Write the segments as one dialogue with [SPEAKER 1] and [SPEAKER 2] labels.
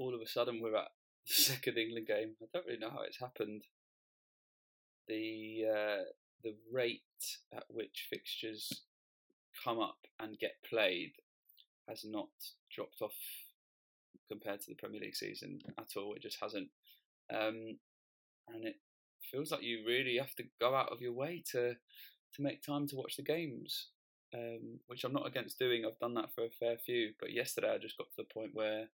[SPEAKER 1] all of a sudden we're at the second England game. I don't really know how it's happened. The uh, the rate at which fixtures come up and get played has not dropped off compared to the Premier League season at all. It just hasn't, um, and it feels like you really have to go out of your way to to make time to watch the games. Um, which I'm not against doing. I've done that for a fair few, but yesterday I just got to the point where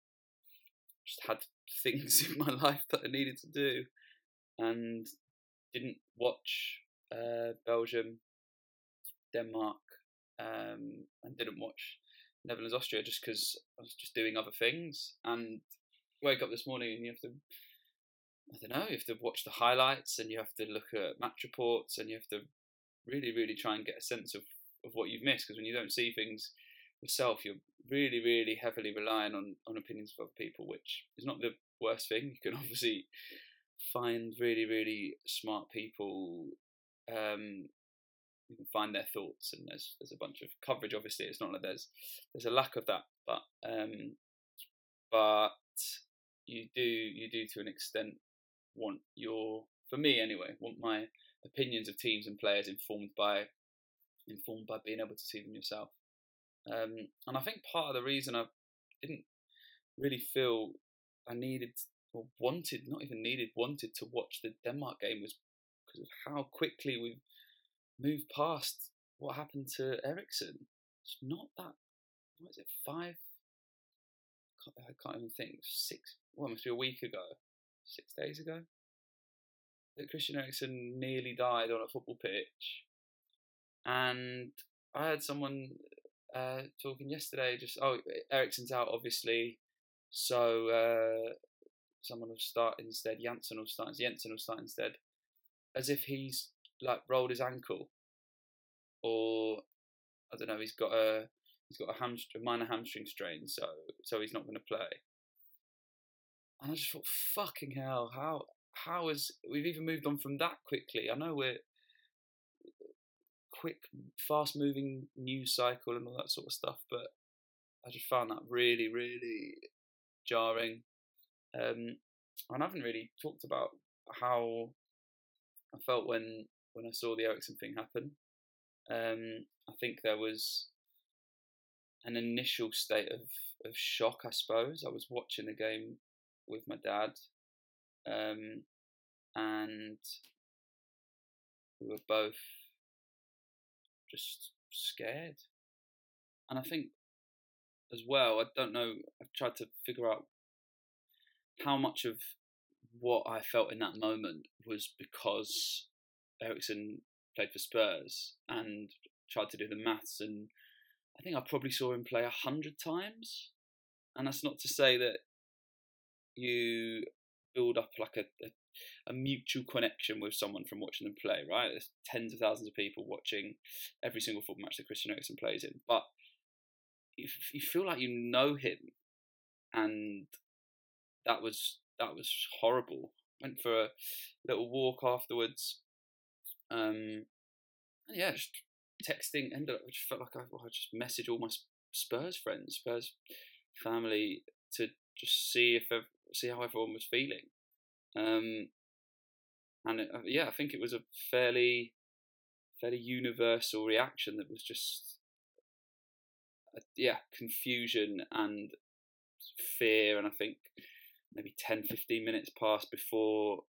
[SPEAKER 1] just had things in my life that I needed to do, and didn't watch uh, Belgium, Denmark, um, and didn't watch Netherlands Austria just because I was just doing other things. And wake up this morning and you have to, I don't know, you have to watch the highlights and you have to look at match reports and you have to really, really try and get a sense of, of what you've missed. Because when you don't see things yourself, you're really, really heavily relying on, on opinions of other people, which is not the worst thing. You can obviously find really, really smart people um, you can find their thoughts and there's there's a bunch of coverage obviously it's not like there's there's a lack of that but um but you do you do to an extent want your for me anyway want my opinions of teams and players informed by informed by being able to see them yourself um and i think part of the reason i didn't really feel i needed or wanted not even needed wanted to watch the denmark game was because of how quickly we've moved past what happened to Eriksen. It's not that. What is it? Five? I can't even think. Six. What must be a week ago? Six days ago. That Christian Eriksen nearly died on a football pitch, and I had someone uh, talking yesterday. Just oh, Eriksen's out, obviously. So uh, someone will start instead. Janssen will start. Jensen will start instead, as if he's like rolled his ankle, or I don't know, he's got a he's got a hamstring, minor hamstring strain, so so he's not going to play. And I just thought, fucking hell, how how has we've even moved on from that quickly? I know we're quick, fast moving news cycle and all that sort of stuff, but I just found that really, really jarring. Um, and I haven't really talked about how I felt when when I saw the Eriksen thing happen. Um, I think there was an initial state of, of shock, I suppose. I was watching the game with my dad, um, and we were both just scared. And I mm. think as well, I don't know, I've tried to figure out how much of what I felt in that moment was because Eriksen played for Spurs and tried to do the maths, and I think I probably saw him play a hundred times. And that's not to say that you build up like a, a, a mutual connection with someone from watching them play, right? There's tens of thousands of people watching every single football match that Christian Eriksen plays in, but you, you feel like you know him, and that was that was horrible. Went for a little walk afterwards, um, yeah, just texting. Ended up, I just felt like I, I just message all my Spurs friends, Spurs family to just see if see how everyone was feeling. Um, and it, uh, yeah, I think it was a fairly fairly universal reaction that was just uh, yeah confusion and fear and i think maybe 10 15 minutes passed before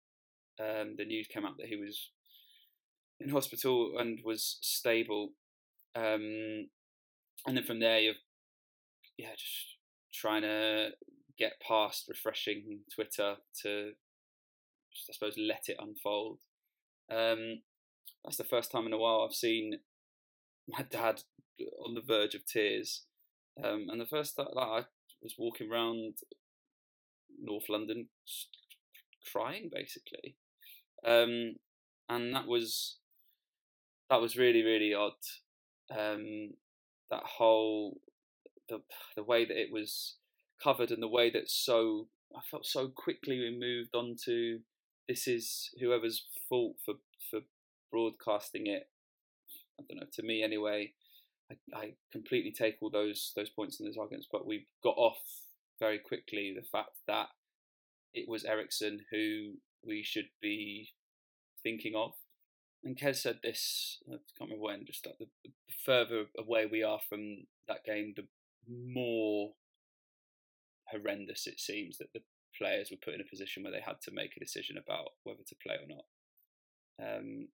[SPEAKER 1] um, the news came out that he was in hospital and was stable. Um, and then from there, you're yeah just trying to get past refreshing Twitter to I suppose let it unfold. Um, that's the first time in a while I've seen my dad on the verge of tears. Um, and the first time I was walking around North London, crying basically, um, and that was that was really really odd. Um, that whole the the way that it was covered and the way that so I felt so quickly we moved on to this is whoever's fault for for broadcasting it. I don't know. To me, anyway, I, I completely take all those those points and those arguments, but we got off very quickly the fact that it was Eriksen who we should be thinking of. And Kez said this, I can't remember when, just like the, the further away we are from that game, the more horrendous it seems that the players were put in a position where they had to make a decision about whether to play or not. Um,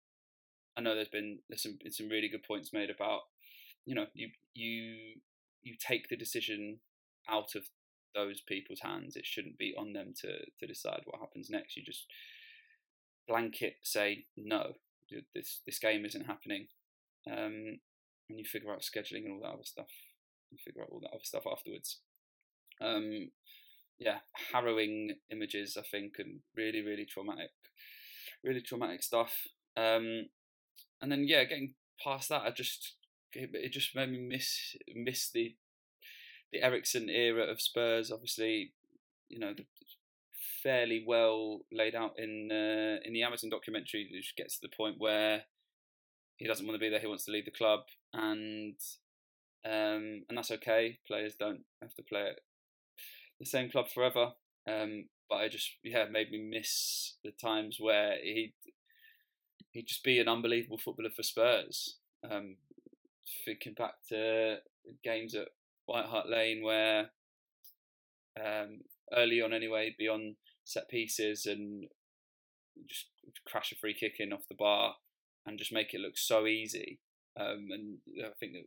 [SPEAKER 1] I know there's been there's some some really good points made about you know you you you take the decision out of those people's hands. It shouldn't be on them to to decide what happens next. You just blanket say no. This this game isn't happening, um, and you figure out scheduling and all that other stuff. You figure out all that other stuff afterwards. Um, yeah, harrowing images, I think, and really, really traumatic, really traumatic stuff. Um, and then yeah, getting past that, I just it, just made me miss miss the the Eriksen era of Spurs. Obviously, you know, fairly well laid out in uh, in the Amazon documentary, which gets to the point where he doesn't want to be there. He wants to leave the club, and um, and that's okay. Players don't have to play at the same club forever. Um, but I just yeah made me miss the times where he he'd just be an unbelievable footballer for Spurs. Um, thinking back to games at White Hart Lane where um, early on anyway, be on set pieces and just crash a free kick in off the bar and just make it look so easy. Um, and I think that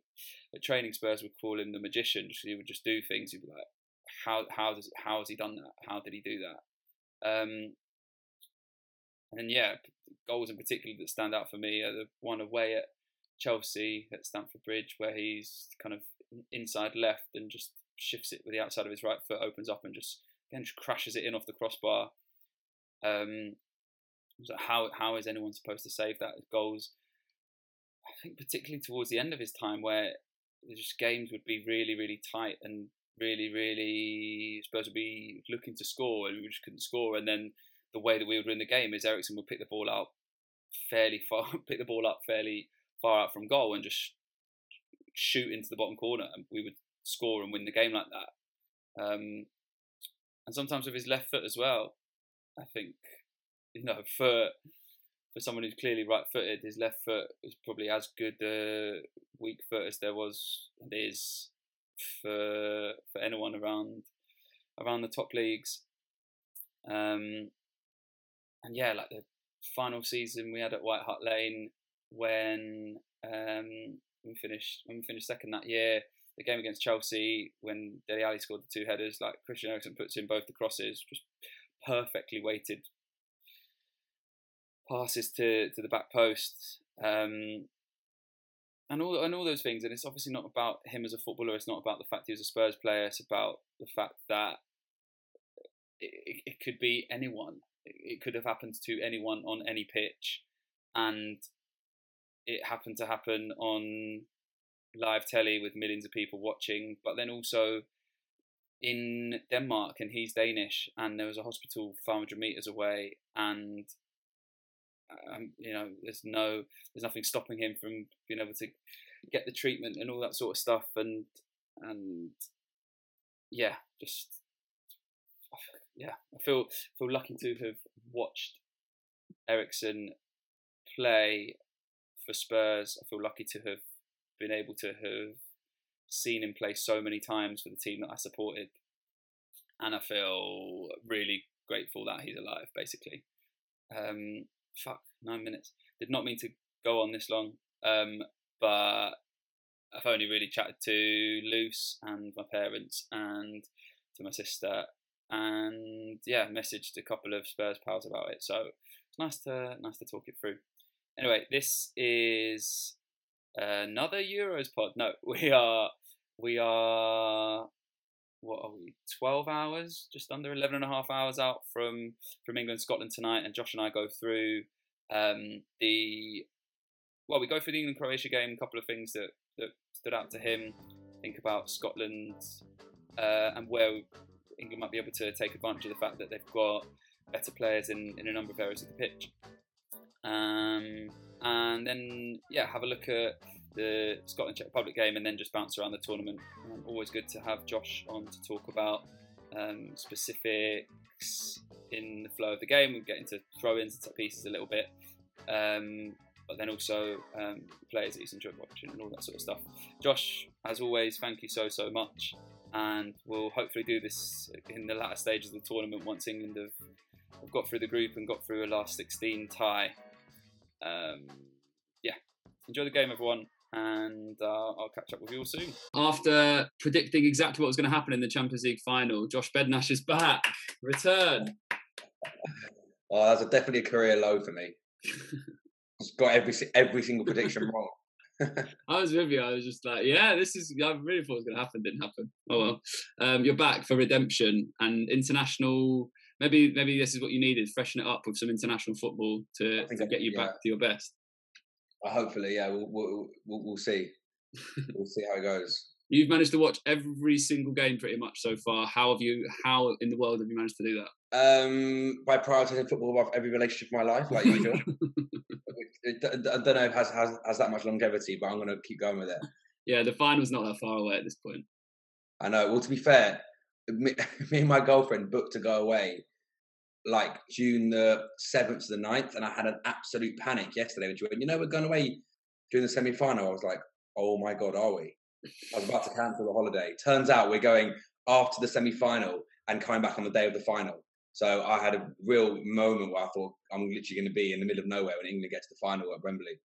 [SPEAKER 1] the training Spurs would call him the magician. He would just do things. He'd be like, "How how does how has he done that? How did he do that?" Um, and yeah, goals in particular that stand out for me are the one away at Chelsea at Stamford Bridge, where he's kind of inside left and just shifts it with the outside of his right foot, opens up and just again just crashes it in off the crossbar. Um, how how is anyone supposed to save that goals? I think particularly towards the end of his time, where just games would be really really tight and really really supposed to be looking to score and we just couldn't score, and then the way that we would win the game is Eriksen would pick the ball out fairly far, pick the ball up fairly far out from goal and just shoot into the bottom corner, and we would score and win the game like that. Um, and sometimes with his left foot as well. I think you know for for someone who's clearly right-footed, his left foot is probably as good a weak foot as there was and is for for anyone around around the top leagues. Um, and yeah, like the final season we had at White Hart Lane when um, we finished when we finished second that year. The game against Chelsea when Dele Alli scored the two headers, like Christian Eriksen puts in both the crosses, just perfectly weighted passes to, to the back post, um, and all and all those things. And it's obviously not about him as a footballer. It's not about the fact he was a Spurs player. It's about the fact that it, it could be anyone it could have happened to anyone on any pitch, and it happened to happen on live telly with millions of people watching. But then also in Denmark, and he's Danish, and there was a hospital 500 meters away, and um, you know, there's no, there's nothing stopping him from being able to get the treatment and all that sort of stuff, and and yeah, just yeah, I feel feel lucky to have watched Eriksen play for Spurs. I feel lucky to have been able to have seen him play so many times for the team that I supported, and I feel really grateful that he's alive. Basically, um, fuck nine minutes. Did not mean to go on this long, um, but I've only really chatted to Luce and my parents and to my sister and yeah, messaged a couple of Spurs pals about it. So it's nice to nice to talk it through. Anyway, this is another Euros pod. No, we are we are what are we 12 hours just under 11 and a half hours out from from england scotland tonight and josh and i go through um, the well we go through the england croatia game a couple of things that that stood out to him think about scotland uh, and where England might be able to take advantage of the fact that they've got better players in, in a number of areas of the pitch. Um, and then, yeah, have a look at the Scotland Czech Republic game and then just bounce around the tournament. Um, always good to have Josh on to talk about
[SPEAKER 2] um, specifics in the flow of the game. We'll get into throw-ins and set pieces a little bit. Um, but then also um, players that he's enjoyed watching and all that sort of stuff. Josh, as always, thank you so so much, and we'll hopefully do this in the latter stages of the tournament once England have, have got through the group and got through a last 16 tie. Um, yeah, enjoy the game, everyone, and uh, I'll catch up with you all soon.
[SPEAKER 1] After predicting exactly what was going to happen in the Champions League final, Josh Bednash is back. Return.
[SPEAKER 3] Oh, that's a, definitely a career low for me. got every every single prediction wrong.
[SPEAKER 1] I was with you. I was just like, yeah, this is. I really thought it was going to happen. Didn't happen. Oh well. Um, you're back for redemption and international. Maybe maybe this is what you needed. Freshen it up with some international football to, to get you yeah. back to your best.
[SPEAKER 3] Hopefully, yeah. We'll we'll, we'll, we'll see. we'll see how it goes.
[SPEAKER 1] You've managed to watch every single game pretty much so far. How have you? How in the world have you managed to do that?
[SPEAKER 3] Um, by prioritizing football above every relationship in my life, like usual. I don't know if it has, has has that much longevity, but I'm going to keep going with it.
[SPEAKER 1] Yeah, the final's not that far away at this point.
[SPEAKER 3] I know. Well, to be fair, me, me and my girlfriend booked to go away like June the seventh to the 9th, and I had an absolute panic yesterday when she went, "You know, we're going away during the semi final." I was like, "Oh my god, are we?" I was about to cancel the holiday. Turns out we're going after the semi final and coming back on the day of the final. So I had a real moment where I thought I'm literally going to be in the middle of nowhere when England gets to the final at Wembley.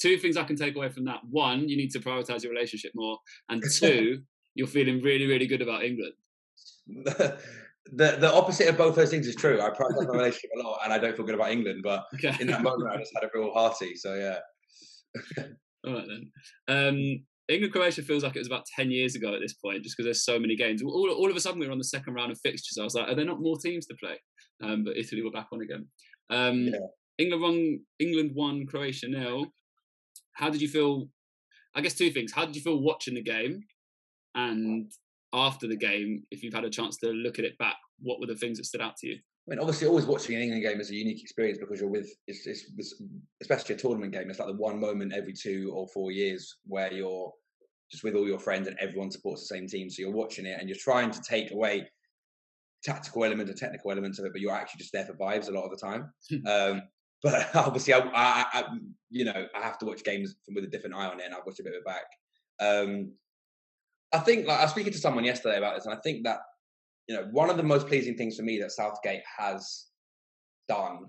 [SPEAKER 1] Two things I can take away from that: one, you need to prioritize your relationship more, and two, you're feeling really, really good about England.
[SPEAKER 3] the, the opposite of both those things is true. I prioritize my relationship a lot, and I don't feel good about England. But okay. in that moment, I just had a real hearty. So yeah.
[SPEAKER 1] All right then. Um, England Croatia feels like it was about 10 years ago at this point, just because there's so many games. All, all of a sudden, we were on the second round of fixtures. I was like, are there not more teams to play? Um, but Italy were back on again. Um, yeah. England won, England won, Croatia nil. How did you feel? I guess two things. How did you feel watching the game? And after the game, if you've had a chance to look at it back, what were the things that stood out to you?
[SPEAKER 3] I mean, obviously, always watching an England game is a unique experience because you're with, it's, it's, it's, especially a tournament game. It's like the one moment every two or four years where you're just with all your friends and everyone supports the same team. So you're watching it and you're trying to take away tactical elements or technical elements of it, but you're actually just there for vibes a lot of the time. um, but obviously, I, I, I, you know, I have to watch games with a different eye on it, and I've watched a bit of it back. Um, I think, like, I was speaking to someone yesterday about this, and I think that you know, one of the most pleasing things for me that Southgate has done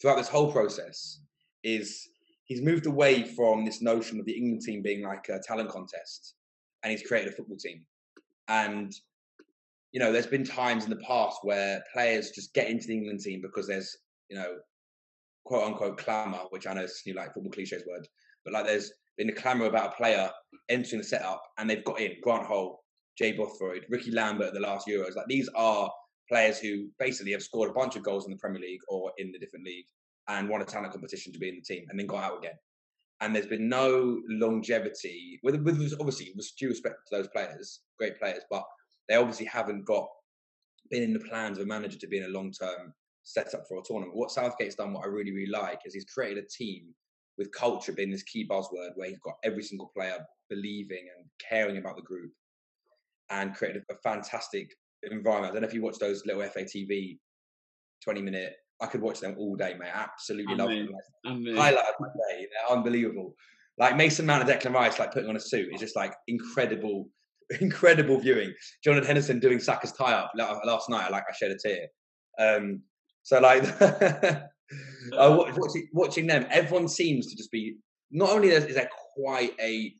[SPEAKER 3] throughout this whole process is he's moved away from this notion of the England team being like a talent contest and he's created a football team. And, you know, there's been times in the past where players just get into the England team because there's, you know, quote unquote clamour, which I know is like football cliches word, but like there's been a clamour about a player entering the setup and they've got in Grant Holt, Jay Bothroyd, Ricky Lambert at the last Euros. Like these are players who basically have scored a bunch of goals in the Premier League or in the different league and won a talent competition to be in the team and then got out again. And there's been no longevity with, with obviously with due respect to those players, great players, but they obviously haven't got been in the plans of a manager to be in a long term setup for a tournament. What Southgate's done, what I really, really like, is he's created a team with culture being this key buzzword where he's got every single player believing and caring about the group and created a fantastic environment. I don't know if you watch those little FATV 20 minute. I could watch them all day, mate. Absolutely love them. Highlight of my day. They're unbelievable. Like Mason Mount and Declan Rice, like putting on a suit is just like incredible, incredible viewing. Jordan Henderson doing Saka's tie up last night. Like I shed a tear. Um, so like uh, watching, watching them, everyone seems to just be. Not only is there quite a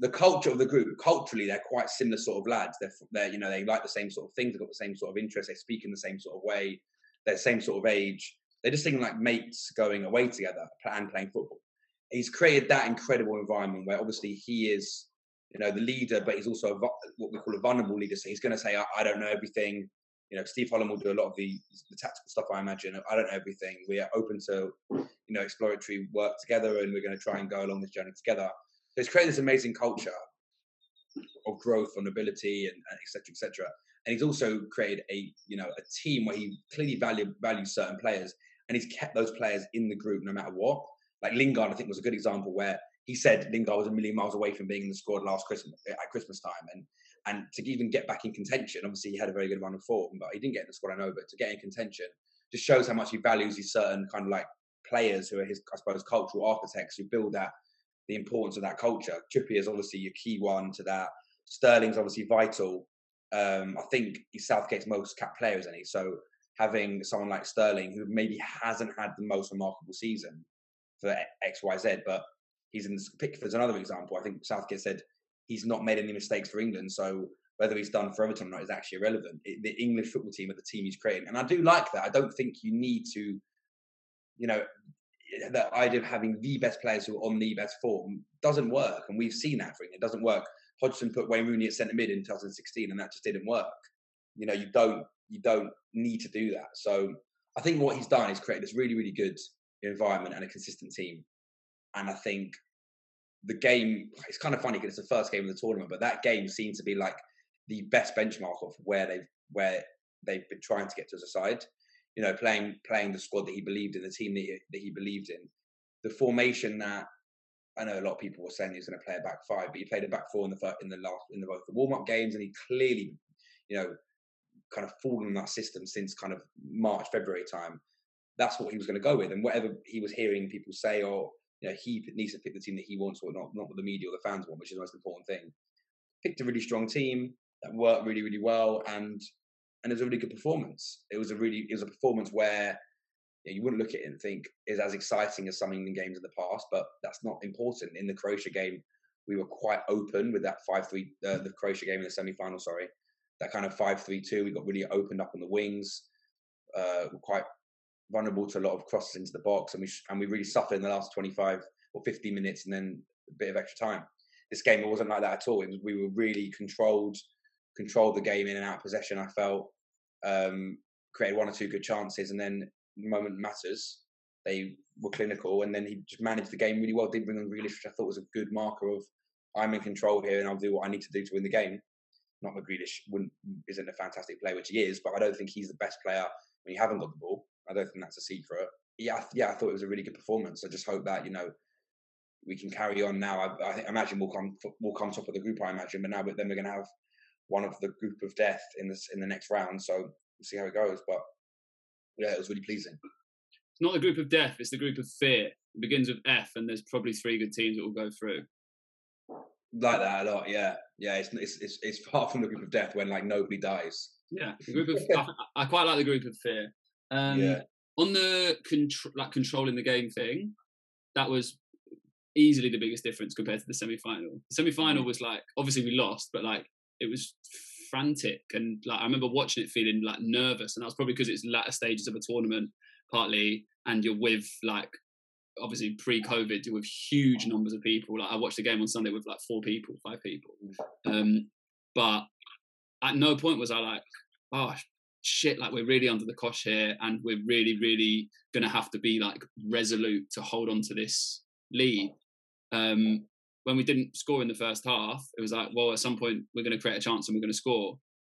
[SPEAKER 3] the culture of the group culturally they're quite similar sort of lads. They're, they're you know they like the same sort of things they've got the same sort of interests they speak in the same sort of way they're the same sort of age. They're just seem like mates going away together and playing football. He's created that incredible environment where obviously he is you know the leader but he's also a, what we call a vulnerable leader. So he's going to say I, I, don't know everything you know steve holland will do a lot of the, the tactical stuff i imagine i don't know everything we are open to you know exploratory work together and we're going to try and go along this journey together so he's created this amazing culture of growth, vulnerability, and, and et cetera, et cetera. And he's also created a you know a team where he clearly value, values certain players, and he's kept those players in the group no matter what. Like Lingard, I think was a good example where he said Lingard was a million miles away from being in the squad last Christmas at Christmas time, and and to even get back in contention, obviously he had a very good run of form, but he didn't get in the squad, I know, but to get in contention just shows how much he values these certain kind of like players who are his, I suppose, cultural architects who build that, the importance of that culture. Trippier is obviously your key one to that. Sterling's obviously vital. Um, I think he's Southgate's most capped player, isn't he? So having someone like Sterling who maybe hasn't had the most remarkable season for X, Y, Z, but he's in Pickford's another example. I think Southgate said he's not made any mistakes for England, so whether he's done for Everton or not is actually irrelevant. It, the English football team are the team he's creating, and I do like that. I don't think you need to, you know, the idea of having the best players who are on the best form doesn't work, and we've seen that for England. It doesn't work. Hodgson put Wayne Rooney at centre mid in 2016, and that just didn't work. You know, you don't you don't need to do that. So I think what he's done is create this really really good environment and a consistent team, and I think the game. It's kind of funny because it's the first game of the tournament, but that game seemed to be like the best benchmark of where they've where they've been trying to get to as a side. You know, playing playing the squad that he believed in, the team that he, that he believed in, the formation that I know a lot of people were saying he was going to play a back five, but he played a back four in the first, in the last in the both the warm up games, and he clearly, you know, kind of fallen in that system since kind of March February time. That's what he was going to go with, and whatever he was hearing people say, or you know, he needs to pick the team that he wants, or not, not what the media or the fans want, which is the most important thing. Picked a really strong team that worked really, really well, and and it was a really good performance. It was a really it was a performance where you, know, you wouldn't look at it and think is as exciting as some England games in the past, but that's not important. In the Croatia game, we were quite open with that five three uh, the Croatia game in the semi final. Sorry, that kind of five three two. We got really opened up on the wings. Uh, quite vulnerable to a lot of crosses into the box, and we and we really suffered in the last twenty five or fifty minutes, and then a bit of extra time. This game it wasn't like that at all. Was, we were really controlled controlled the game in and out possession. I felt um, created one or two good chances, and then the moment matters, they were clinical, and then he just managed the game really well. Didn't bring on Grealish, which I thought was a good marker of I'm in control here, and I'll do what I need to do to win the game. Not that Grealish isn't a fantastic player, which he is, but I don't think he's the best player when you haven't got the ball. I don't think that's a secret. Yeah, yeah, I thought it was a really good performance. I just hope that you know we can carry on now. I, I imagine we'll come we'll come top of the group. I imagine, but now but then we're going to have one of the group of death in this in the next round. So we'll see how it goes. But yeah, it was really pleasing.
[SPEAKER 1] It's not the group of death; it's the group of fear. It begins with F, and there's probably three good teams that will go through.
[SPEAKER 3] Like that a lot, yeah, yeah. It's it's it's, it's far from the group of death when like nobody dies.
[SPEAKER 1] Yeah, the group of I, I, quite like the group of fear. Um, yeah. On the contr- like controlling the game thing, that was easily the biggest difference compared to the semi-final. The semi-final mm. was like obviously we lost, but like it was frantic and like I remember watching it feeling like nervous and that was probably because it's latter stages of a tournament partly and you're with like obviously pre-COVID you're with huge numbers of people like I watched the game on Sunday with like four people five people um but at no point was I like oh shit like we're really under the cosh here and we're really really gonna have to be like resolute to hold on to this lead um when we didn't score in the first half, it was like, well, at some point we're to create a chance and we're to score.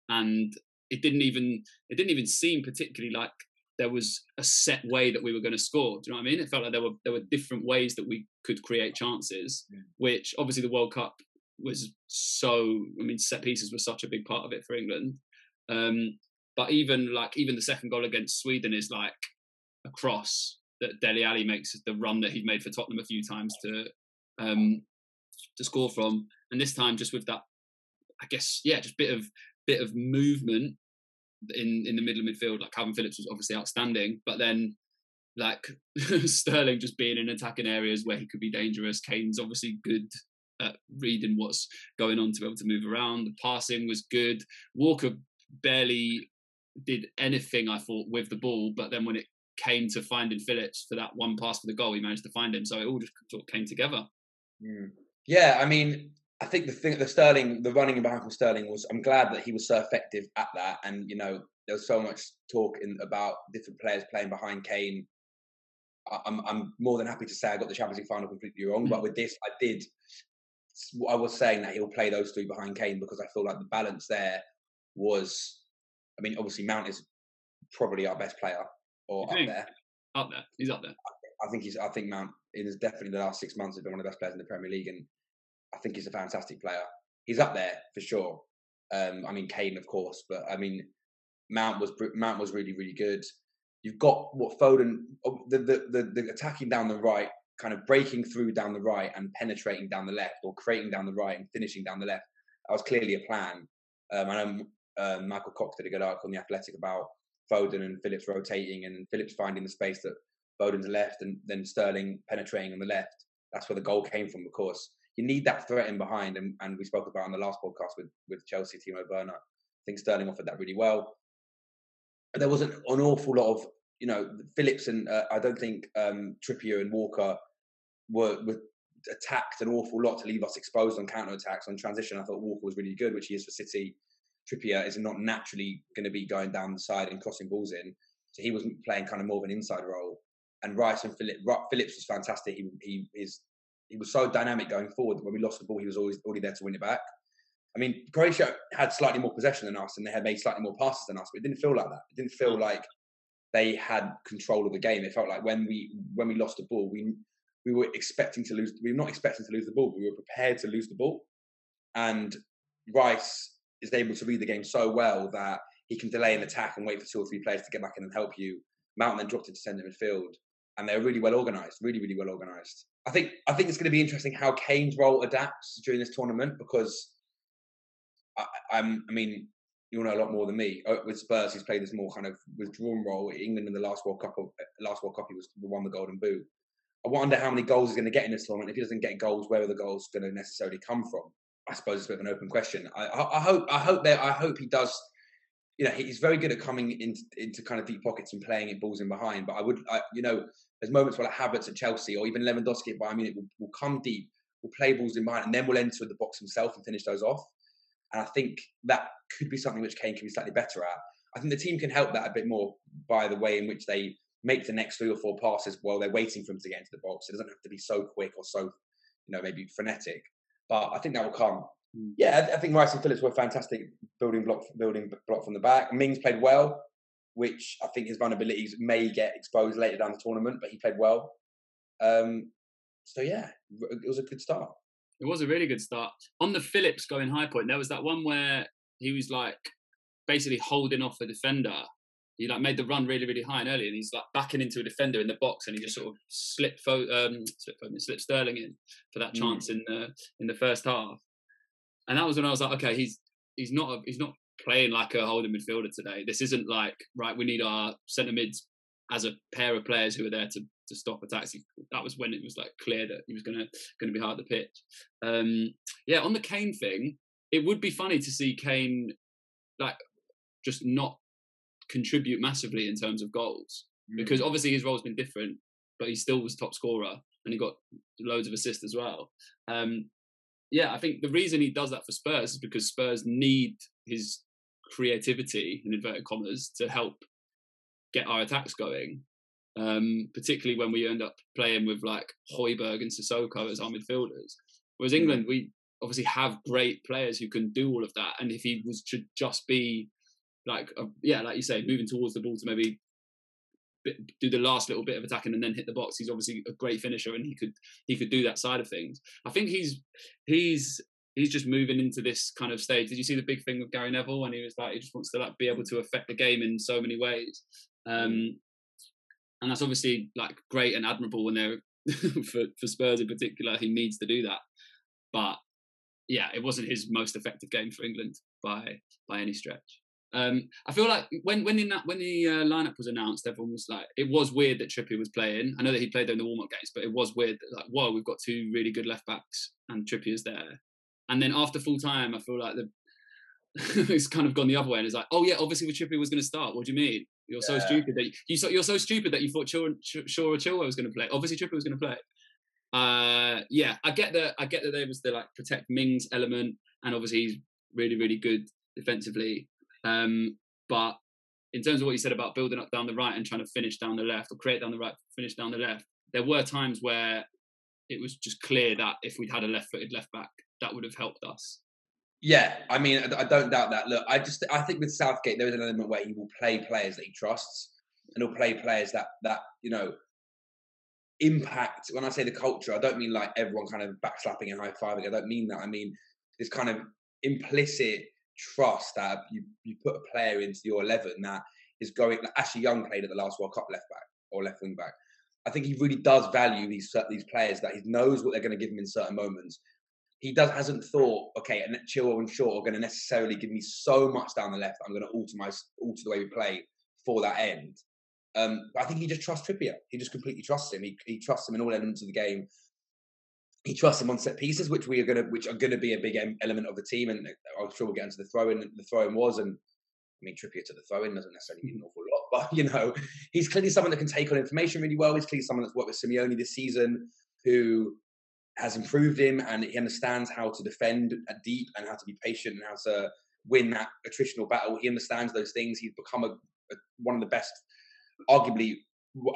[SPEAKER 1] And it didn't even it didn't even seem particularly like there was a set way that we were going to score. Do you know what I mean? It felt like there were there were different ways that we could create chances, yeah. which obviously the World Cup was so. I mean, set pieces were such a big part of it for England. Um, but even like even the second goal against Sweden is like a cross that Dele Alli makes the run that he's made for Tottenham a few times to um, to score from, and this time just with that, I guess, yeah, just bit of bit of movement in in the middle of midfield. Like Kalvin Phillips was obviously outstanding, but then like Sterling just being in attacking areas where he could be dangerous. Kane's obviously good at reading what's going on to be able to move around. The passing was good. Walker barely did anything I thought with the ball, but then when it came to finding Phillips for that one pass for the goal, he managed to find him. So it all just sort of came together.
[SPEAKER 3] Mm. Yeah, I mean, I think the thing, the Sterling, the running behind from Sterling was. I'm glad that he was so effective at that, and you know, there was so much talk in about different players playing behind Kane. I'm I'm more than happy to say I got the Champions League final completely wrong, but mm. with this, I did. I was saying that he'll play those three behind Kane because I feel like the balance there was. I mean, obviously Mount is probably our best player, or up there.
[SPEAKER 1] Up there, he's up there.
[SPEAKER 3] I think he's. I think Mount is definitely the last six months has been one of the best players in the Premier League, and I think he's a fantastic player. He's up there for sure. Um, I mean Kane, of course, but I mean Mount was Mount was really really good. You've got what Foden the, the the the attacking down the right, kind of breaking through down the right and penetrating down the left, or creating down the right and finishing down the left. That was clearly a plan. Um, I know um, Michael Cox did a good article on the Athletic about Foden and Phillips rotating and Phillips finding the space that Foden's left and then Sterling penetrating on the left. That's where the goal came from, of course. You need that threat in behind, and, and we spoke about on the last podcast with, with Chelsea, Timo Werner. I think Sterling offered that really well. There wasn't an awful lot of, you know, Phillips and uh, I don't think um, Trippier and Walker were, were attacked an awful lot to leave us exposed on counter attacks. On transition, I thought Walker was really good, which he is for City. Trippier is not naturally going to be going down the side and crossing balls in, so he was playing kind of more of an inside role. And Rice and Phillips, Phillips was fantastic. He he is he was so dynamic going forward. That when we lost the ball, he was always already there to win it back. I mean, Croatia had slightly more possession than us, and they had made slightly more passes than us, but it didn't feel like that. It didn't feel like they had control of the game. It felt like when we when we lost the ball, we we were expecting to lose. We were not expecting to lose the ball. But we were prepared to lose the ball, and Rice is able to read the game so well that he can delay an attack and wait for two or three players to get back in and help you. Mount and then dropped into centre midfield, and they're really well organised, really, really well organised. I think I think it's going to be interesting how Kane's role adapts during this tournament because I, I'm, I mean, you'll know a lot more than me. Uh, with Spurs, he's played this more kind of withdrawn role. England in the last World Cup, of last World Cup, he was won the Golden Boot. I wonder how many goals he's going to get in this tournament. If he doesn't get goals, where are the goals going to necessarily come from? I suppose it's a bit of an open question. I, I, I hope I hope that I hope he does. You know, he's very good at coming into, into kind of deep pockets and playing it balls in behind. But I would, I, you know, there's moments where like Havertz at Chelsea or even Lewandowski at Bayern Munich will, will come deep, will play balls in behind, and then will enter the box himself and finish those off. And I think that could be something which Kane can be slightly better at. I think the team can help that a bit more by the way in which they make the next three or four passes while they're waiting for him to get into the box. It doesn't have to be so quick or so, you know, maybe frenetic. But I think that will come. Yeah, I think Rice and Phillips were fantastic building block, building block from the back. Mings played well, which I think his vulnerabilities may get exposed later down the tournament, but he played well. Um, so yeah, it was a good start.
[SPEAKER 1] It was a really good start. On the Phillips going high point, there was that one where he was like basically holding off a defender he like made the run really really high and early, and he's like backing into a defender in the box, and he just sort of slipped fo- um, slipped, slipped Sterling in for that mm. chance mm. in the in the first half, and that was when I was like, okay, he's he's not a, he's not playing like a holding midfielder today. This isn't like right. We need our centre mids as a pair of players who are there to to stop attacks. That was when it was like clear that he was gonna gonna be hard to pitch. Um, yeah, on the Kane thing, it would be funny to see Kane like just not contribute massively in terms of goals mm. because obviously his role's been different, but he still was top scorer and he got loads of assists as well. Um, yeah, I think the reason he does that for Spurs is because Spurs need his creativity in inverted commas to help get our attacks going. Um, particularly when we end up playing with like Højbjerg and Sissoko as our midfielders. Whereas mm. England, we obviously have great players who can do all of that. And if he was to just be like uh, yeah, like you say, moving towards the ball to maybe do the last little bit of attacking and then hit the box. He's obviously a great finisher, and he could he could do that side of things. I think he's he's he's just moving into this kind of stage. Did you see the big thing with Gary Neville when he was like he just wants to like be able to affect the game in so many ways, um, and that's obviously like great and admirable when they're for for Spurs in particular. He needs to do that, but yeah, it wasn't his most effective game for England by by any stretch. Um, I feel like when when the when the uh, lineup was announced, everyone was like, it was weird that Trippier was playing. I know that he played there in the warm up games, but it was weird. That, like, whoa, we've got two really good left backs and Trippier's there. And then after full time, I feel like the it's kind of gone the other way, and it's like, oh yeah, obviously Trippier was going to start. What do you mean? You're yeah. so stupid that you, you you're so stupid that you thought Shaw, Shaw or Chilwell was going to play. Obviously Trippier was going to play. Uh, yeah, I get that. I get that there was the like protect Mings element, and obviously he's really really good defensively. Um, but in terms of what you said about building up down the right and trying to finish down the left or create down the right, finish down the left, there were times where it was just clear that if we'd had a left-footed left back, that would have helped us.
[SPEAKER 3] Yeah, I mean, I don't doubt that. Look, I just I think with Southgate there is an element where he will play players that he trusts, and he'll play players that that you know impact. When I say the culture, I don't mean like everyone kind of backslapping and high fiving. I don't mean that. I mean this kind of implicit trust that you, you put a player into your 11 that is going. Ashley Young played at the last World Cup left back or left wing back. I think he really does value these these players that he knows what they're going to give him in certain moments. He does hasn't thought, okay, and Chilwell and Shaw are going to necessarily give me so much down the left. I'm going to alter my alter the way we play for that end. Um, I think he just trusts Trippier. He just completely trusts him. He, he trusts him in all elements of the game. He trusts him on set pieces, which we are going to, which are going to be a big element of the team. And uh, I'm sure we'll get into the throw in. The throw in was, and I mean Trippier to the throw in doesn't necessarily mean an mm. awful lot, but you know, he's clearly someone that can take on information really well. He's clearly someone that's worked with Simeone this season, who has improved him and he understands how to defend deep and how to be patient and how to win that attritional battle. He understands those things. He's become a, a one of the best arguably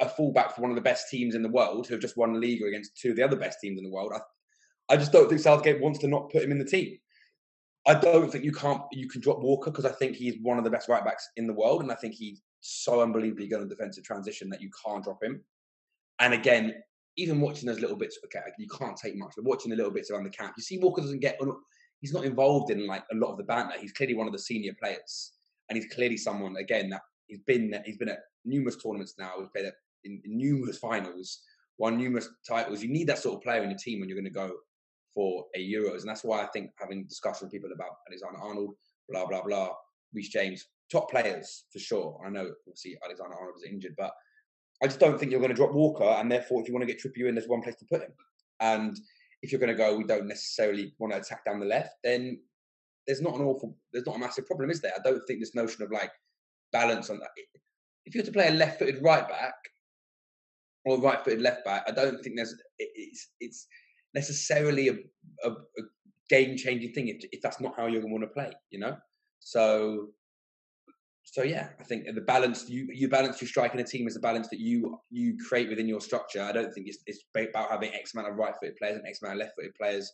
[SPEAKER 3] a fullback for one of the best teams in the world who have just won a league against two of the other best teams in the world. I, I just don't think Southgate wants to not put him in the team. I don't think you can't you can drop Walker because I think he's one of the best right backs in the world, and I think he's so unbelievably good on defensive transition that you can't drop him. And again, even watching those little bits, okay, you can't take much, but watching the little bits around the camp, you see Walker doesn't get, he's not involved in like a lot of the banter. He's clearly one of the senior players, and he's clearly someone again that he's been that he's been at numerous tournaments now. He's played in, in numerous finals, won numerous titles. You need that sort of player in your team when you're going to go for a Euros, and that's why I think having discussion with people about Alexander Arnold, blah blah blah, Reece James, top players for sure. I know obviously Alexander Arnold was injured, but I just don't think you're going to drop Walker, and therefore if you want to get Trippier in, there's one place to put him. And if you're going to go, we don't necessarily want to attack down the left, then there's not an awful, there's not a massive problem, is there? I don't think this notion of like balance on that if you were to play a left-footed right back or right-footed left back, I don't think there's it's it's necessarily a, a, a game-changing thing if, if that's not how you're going to want to play. You know, so so yeah, I think the balance you you balance your strike in a team is the balance that you you create within your structure. I don't think it's, it's about having X amount of right-footed players and X amount of left-footed players.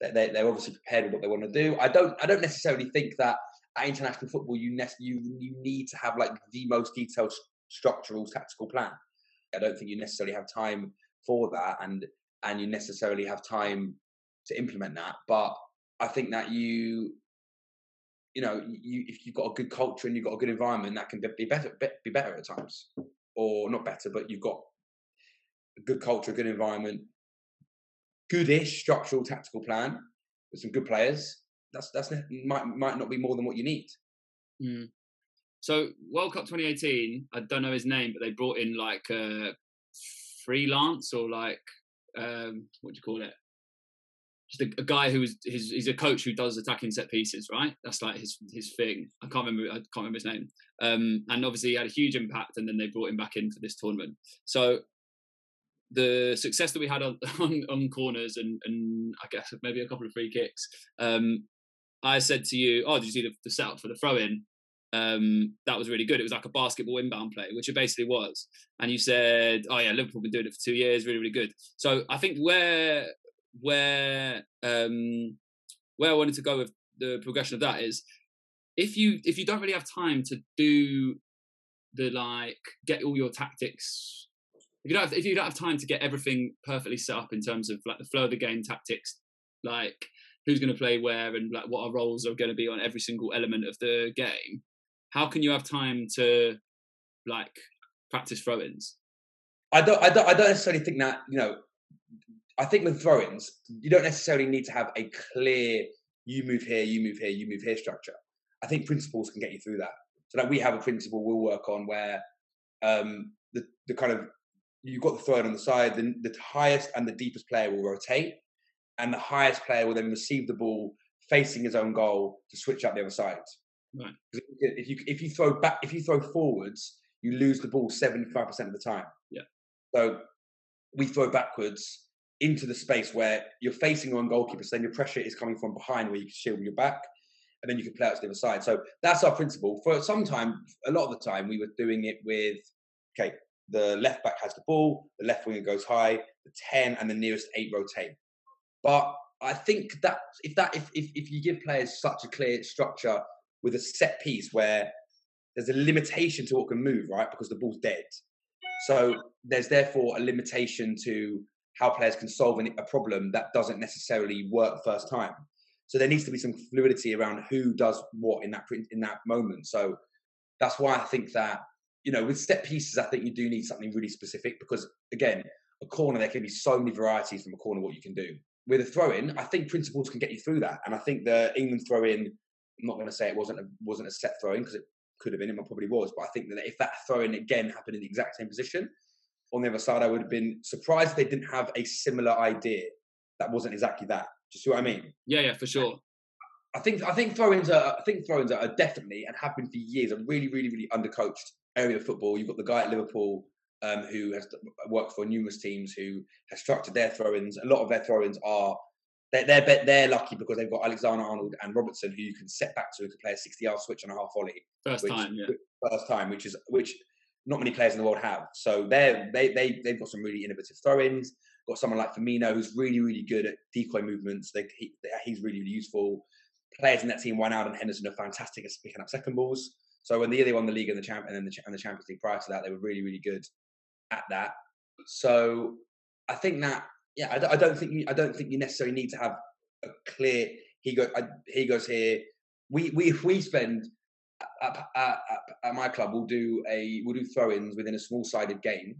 [SPEAKER 3] They're, they're obviously prepared with what they want to do. I don't I don't necessarily think that at international football, you ne- you you need to have like the most detailed structural tactical plan. I don't think you necessarily have time for that, and and you necessarily have time to implement that. But I think that you, you know, you if you've got a good culture and you've got a good environment, that can be better be better at times, or not better, but you've got a good culture, good environment, goodish structural tactical plan with some good players that's that's might might not be more than what you need.
[SPEAKER 1] Mm. So World Cup 2018, I don't know his name, but they brought in like a freelance or like um, what do you call it? Just a, a guy who's his he's a coach who does attacking set pieces, right? That's like his his thing. I can't remember I can't remember his name. Um, and obviously he had a huge impact, and then they brought him back in for this tournament. So the success that we had on, on, on corners and, and I guess maybe a couple of free kicks um, I said to you, "Oh, did you see the, the setup for the throw-in? Um, that was really good. It was like a basketball inbound play, which it basically was." And you said, "Oh yeah, Liverpool been doing it for two years, really, really good." So I think where where um, where I wanted to go with the progression of that is if you if you don't really have time to do the like get all your tactics if you don't have, if you don't have time to get everything perfectly set up in terms of like the flow of the game tactics like who's going to play where and like what our roles are going to be on every single element of the game how can you have time to like practice throw-ins?
[SPEAKER 3] I don't i don't i don't necessarily think that you know i think with throw-ins you don't necessarily need to have a clear you move here you move here you move here structure. I think principles can get you through that. So that we have a principle we'll work on where um the the kind of you've got the throw-in on the side then the highest and the deepest player will rotate and the highest player will then receive the ball facing his own goal to switch up the other side.
[SPEAKER 1] Right.
[SPEAKER 3] If you if you throw back if you throw forwards, you lose the ball seventy five percent of the time.
[SPEAKER 1] Yeah.
[SPEAKER 3] So we throw backwards into the space where you're facing your own goalkeeper, so then your pressure is coming from behind where you can shield your back, and then you can play out to the other side. So that's our principle. For some time, a lot of the time, we were doing it with okay, the left back has the ball, the left winger goes high, the ten and the nearest eight rotate. But I think that if that if, if if you give players such a clear structure with a set piece where there's a limitation to what can move, right? Because the ball's dead. So there's therefore a limitation to how players can solve a problem that doesn't necessarily work first time. So there needs to be some fluidity around who does what in that in that moment. So that's why I think that you know with set pieces, I think you do need something really specific because again, a corner there can be so many varieties from a corner what you can do. With a throw in, I think principles can get you through that, and I think the England throw in. I'm not going to say it wasn't a, wasn't a set throw in because it could have been, it probably was, but I think that if that throw in again happened in the exact same position, on the other side, I would have been surprised if they didn't have a similar idea that wasn't exactly that. Do you see what I mean?
[SPEAKER 1] Yeah, yeah, for sure.
[SPEAKER 3] I think I think throw-ins are I think throw-ins are definitely and have been for years a really really really undercoached area of football. You've got the guy at Liverpool um, who has worked for numerous teams who has structured their throw-ins. A lot of their throw-ins are they're they're, they're lucky because they've got Alexander Arnold and Robertson who you can set back to who can play a 60-yard switch on a half volley.
[SPEAKER 1] First which, time, yeah.
[SPEAKER 3] First time, which is which not many players in the world have. So they're, they they they've got some really innovative throw-ins. Got someone like Firmino who's really really good at decoy movements. They, he, he's really, really useful. Players in that team, Wijnaldum and Henderson, are fantastic at picking up second balls. So when the year they won the league and the champ and then the, and the Champions League prior to that, they were really really good at that. So I think that yeah, I, I don't think you I don't think you necessarily need to have a clear he goes he goes here. We we if we spend at, at, at, my club, we'll do a we'll do throw-ins within a small-sided game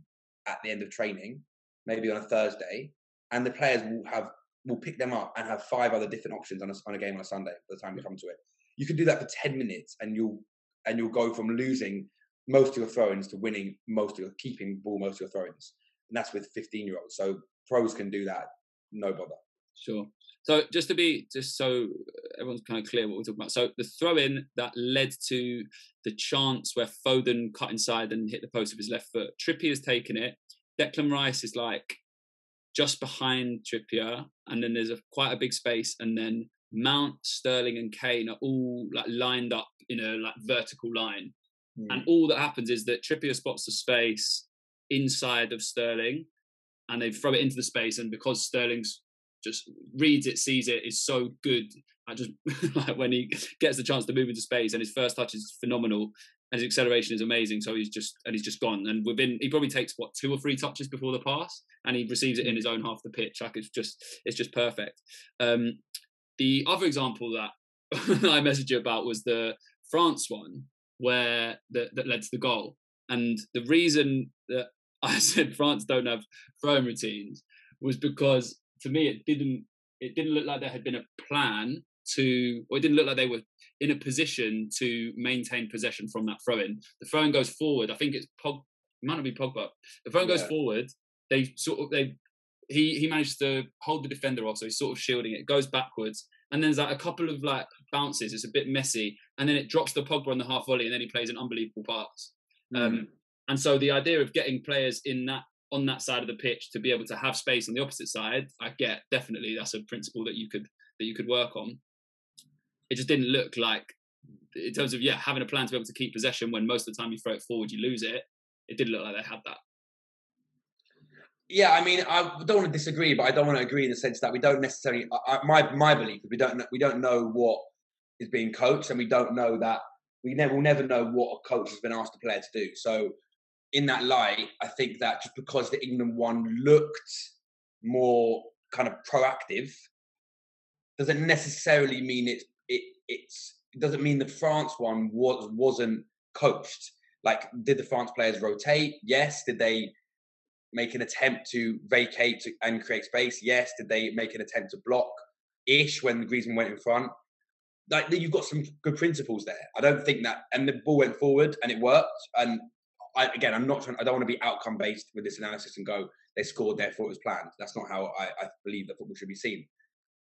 [SPEAKER 3] at the end of training, maybe on a Thursday, and the players will have will pick them up and have five other different options on a, on a game on a Sunday. By the time we come to it, you can do that for ten minutes, and you'll and you'll go from losing most of your throw-ins to winning most of your keeping ball most of your throw-ins, and that's with fifteen year olds. So pros can do that, no bother.
[SPEAKER 1] Sure. So just to be just so everyone's kind of clear what we're talking about. So the throw in that led to the chance where Foden cut inside and hit the post with his left foot. Trippier has taken it. Declan Rice is like just behind Trippier, and then there's a quite a big space, and then Mount, Sterling, and Kane are all like lined up in a like vertical line. Mm. And all that happens is that Trippier spots the space inside of Sterling, and they throw it into the space. And because Sterling's just reads it, sees it, is so good. I just like when he gets the chance to move into space and his first touch is phenomenal and his acceleration is amazing. So he's just and he's just gone. And within he probably takes what two or three touches before the pass and he receives it in his own half the pitch. Like it's just it's just perfect. Um, the other example that I messaged you about was the France one where that, that led to the goal. And the reason that I said France don't have throwing routines was because to me it didn't it didn't look like there had been a plan to or it didn't look like they were in a position to maintain possession from that throw in. The throw in goes forward. I think it's Pog it might not be Pogba. The throw in yeah. goes forward. They sort of they he he managed to hold the defender off, so he's sort of shielding it. it goes backwards, and then there's like a couple of like bounces. It's a bit messy, and then it drops the Pogba on the half volley, and then he plays an unbelievable pass. Mm. Um, and so the idea of getting players in that on that side of the pitch to be able to have space on the opposite side, I get definitely that's a principle that you could that you could work on. It just didn't look like in terms of yeah having a plan to be able to keep possession when most of the time you throw it forward you lose it. It didn't look like they had that.
[SPEAKER 3] Yeah, I mean, I don't want to disagree, but I don't want to agree in the sense that we don't necessarily. I, my my belief is we don't we don't know what is being coached, and we don't know that we never will never know what a coach has been asked a player to do. So in that light, I think that just because the England one looked more kind of proactive, doesn't necessarily mean it it it's it doesn't mean the France one was wasn't coached. Like, did the France players rotate? Yes. Did they make an attempt to vacate and create space? Yes. Did they make an attempt to block ish when the Griezmann went in front? Like you've got some good principles there. I don't think that, and the ball went forward and it worked. And I, again, I'm not trying. I don't want to be outcome based with this analysis and go they scored, therefore it was planned. That's not how I, I believe that football should be seen.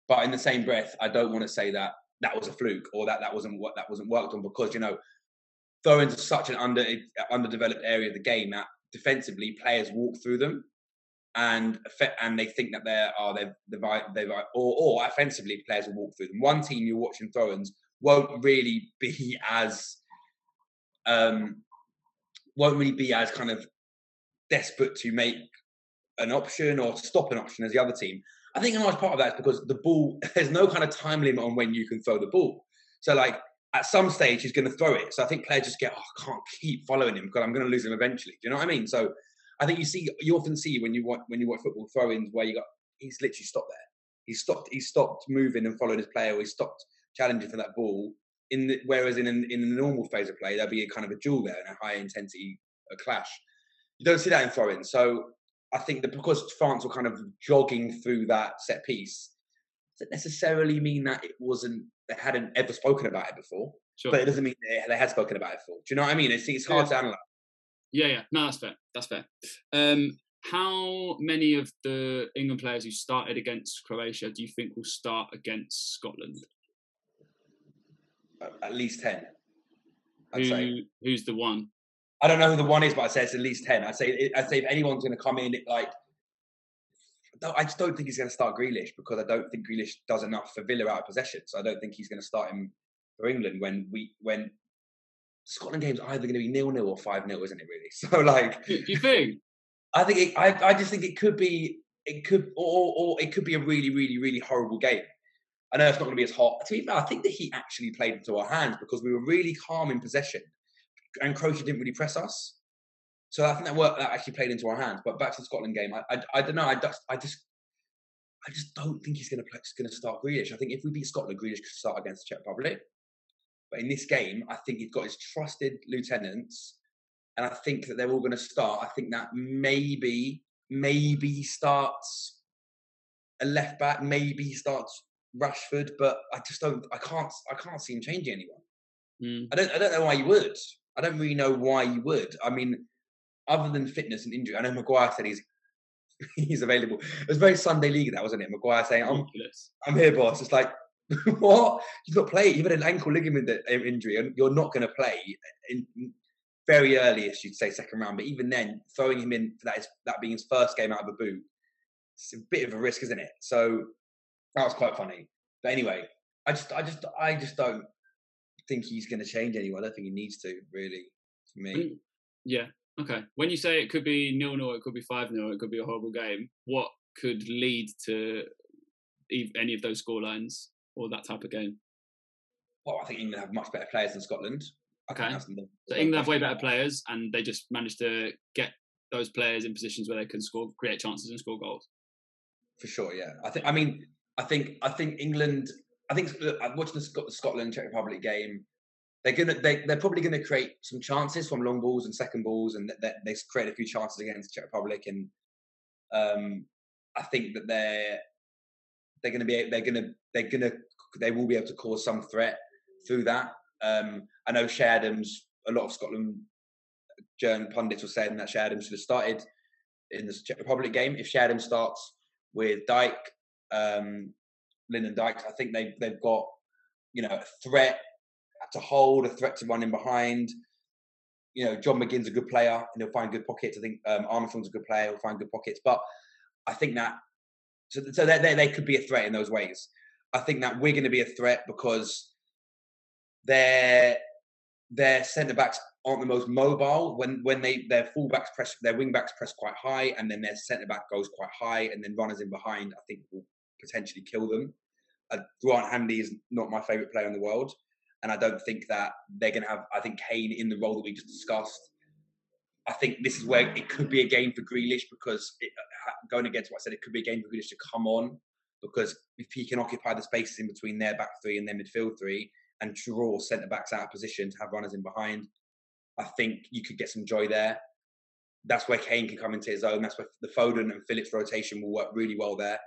[SPEAKER 3] But in the same breath, I don't want to say that that was a fluke or that that wasn't what that wasn't worked on because you know throw into such an under underdeveloped area of the game that defensively players walk through them and and they think that they are they've they've, they've or, or offensively players will walk through them. One team you're watching throw-ins won't really be as um, won't really be as kind of desperate to make an option or stop an option as the other team. I think a large part of that is because the ball, there's no kind of time limit on when you can throw the ball. So, like, at some stage, he's going to throw it. So I think players just get, oh, I can't keep following him because I'm going to lose him eventually. Do you know what I mean? So I think you see, you often see when you watch when you watch football throw-ins where you got he's literally stopped there. He stopped. He stopped moving and following his player. He stopped challenging for that ball. In the, whereas in an, in a normal phase of play, there'd be a kind of a duel there and a high intensity a clash. You don't see that in throwing. So I think that because France were kind of jogging through that set piece, doesn't necessarily mean that it wasn't they hadn't ever spoken about it before.
[SPEAKER 1] Sure.
[SPEAKER 3] But it doesn't mean they, they had spoken about it before. Do you know what I mean? It's, it's hard
[SPEAKER 1] Yeah.
[SPEAKER 3] to analyze.
[SPEAKER 1] Yeah, yeah. No, that's fair. That's fair. Um, how many of the England players who started against Croatia do you think will start against Scotland?
[SPEAKER 3] At- least ten.
[SPEAKER 1] Who, who's the one?
[SPEAKER 3] I don't know who the one is, but I'd say it's at least ten. I'd say I'd say if anyone's going to come in, like I just don't think he's going to start Grealish because I don't think Grealish does enough for Villa out of possession. So I don't think he's going to start him for England when we when Scotland game's either going to be nil nil or five 0 isn't it? Really? So like,
[SPEAKER 1] Do you think?
[SPEAKER 3] I think it, I I just think it could be it could or or it could be a really really really horrible game. I know it's not going to be as hot. To be fair, I think the heat actually played into our hands because we were really calm in possession, and Croatia didn't really press us. So I think that worked. That actually played into our hands. But back to the Scotland game, I I, I don't know. I just I just I just don't think he's going to play. Going to start Grealish. I think if we beat Scotland, Grealish could start against the Czech Republic. But in this game, I think he's got his trusted lieutenants, and I think that they're all going to start. I think that maybe maybe he starts a left back, maybe he starts Rashford, but I just don't. I can't. I can't see him changing anyone.
[SPEAKER 1] Mm.
[SPEAKER 3] I don't. I don't know why you would. I don't really know why you would. I mean, other than fitness and injury, I know Maguire said he's he's available. It was very Sunday League, that wasn't it? Maguire saying, "I'm I'm here, boss." It's like, what? You've not played. You've had an ankle ligament injury, and you're not going to play in very early-ish, you'd say, second round. But even then, throwing him in for that is that being his first game out of a boot, it's a bit of a risk, isn't it? So that was quite funny. But anyway, I just, I just, I just don't think he's going to change anyone. I don't think he needs to, really. For me,
[SPEAKER 1] Mm. Yeah. Okay. When you say it could be nil nil, it could be five 0 it could be a horrible game. What could lead to any of those score lines or that type of game?
[SPEAKER 3] well, I think England have much better players than Scotland.
[SPEAKER 1] Okay.
[SPEAKER 3] the-
[SPEAKER 1] So England have way better players, and they just managed to get those players in positions where they can score, create chances, and score goals.
[SPEAKER 3] for sure. Yeah, I think. I mean, I think. I think England. I think look, I'm watching the Scot- Scotland Czech Republic game. They're gonna. They, they're probably gonna create some chances from long balls and second balls, and they, they create a few chances against Czech Republic. And um, I think that they're they're gonna be. They're gonna. They're gonna. They will be able to cause some threat through that. Um, I know Che Adams. A lot of Scotland journal pundits were saying that Che Adams should have started in the Czech Republic game. If Che Adams starts with Dyke, um, Lyndon Dykes. I think they've they've got you know a threat to hold, a threat to run in behind. You know, John McGinn's a good player and he'll find good pockets. I think um, Armstrong's a good player; he'll find good pockets. But I think that so so they they they could be a threat in those ways. I think that we're going to be a threat because their their centre backs aren't the most mobile. When when they their full backs press their wing backs press quite high, and then their centre back goes quite high, and then runners in behind. I think will potentially kill them. Uh, Grant Hanley is not my favourite player in the world, and I don't think that they're going to have. I think Kane in the role that we just discussed. I think this is where it could be a game for Grealish because it, uh, going against what I said, it could be a game for Grealish to come on because if he can occupy the spaces in between their back three and their midfield three and draw centre backs out of position to have runners in behind, I think you could get some joy there. That's where Kane can come into his own. That's where the Foden and Phillips rotation will work really well there.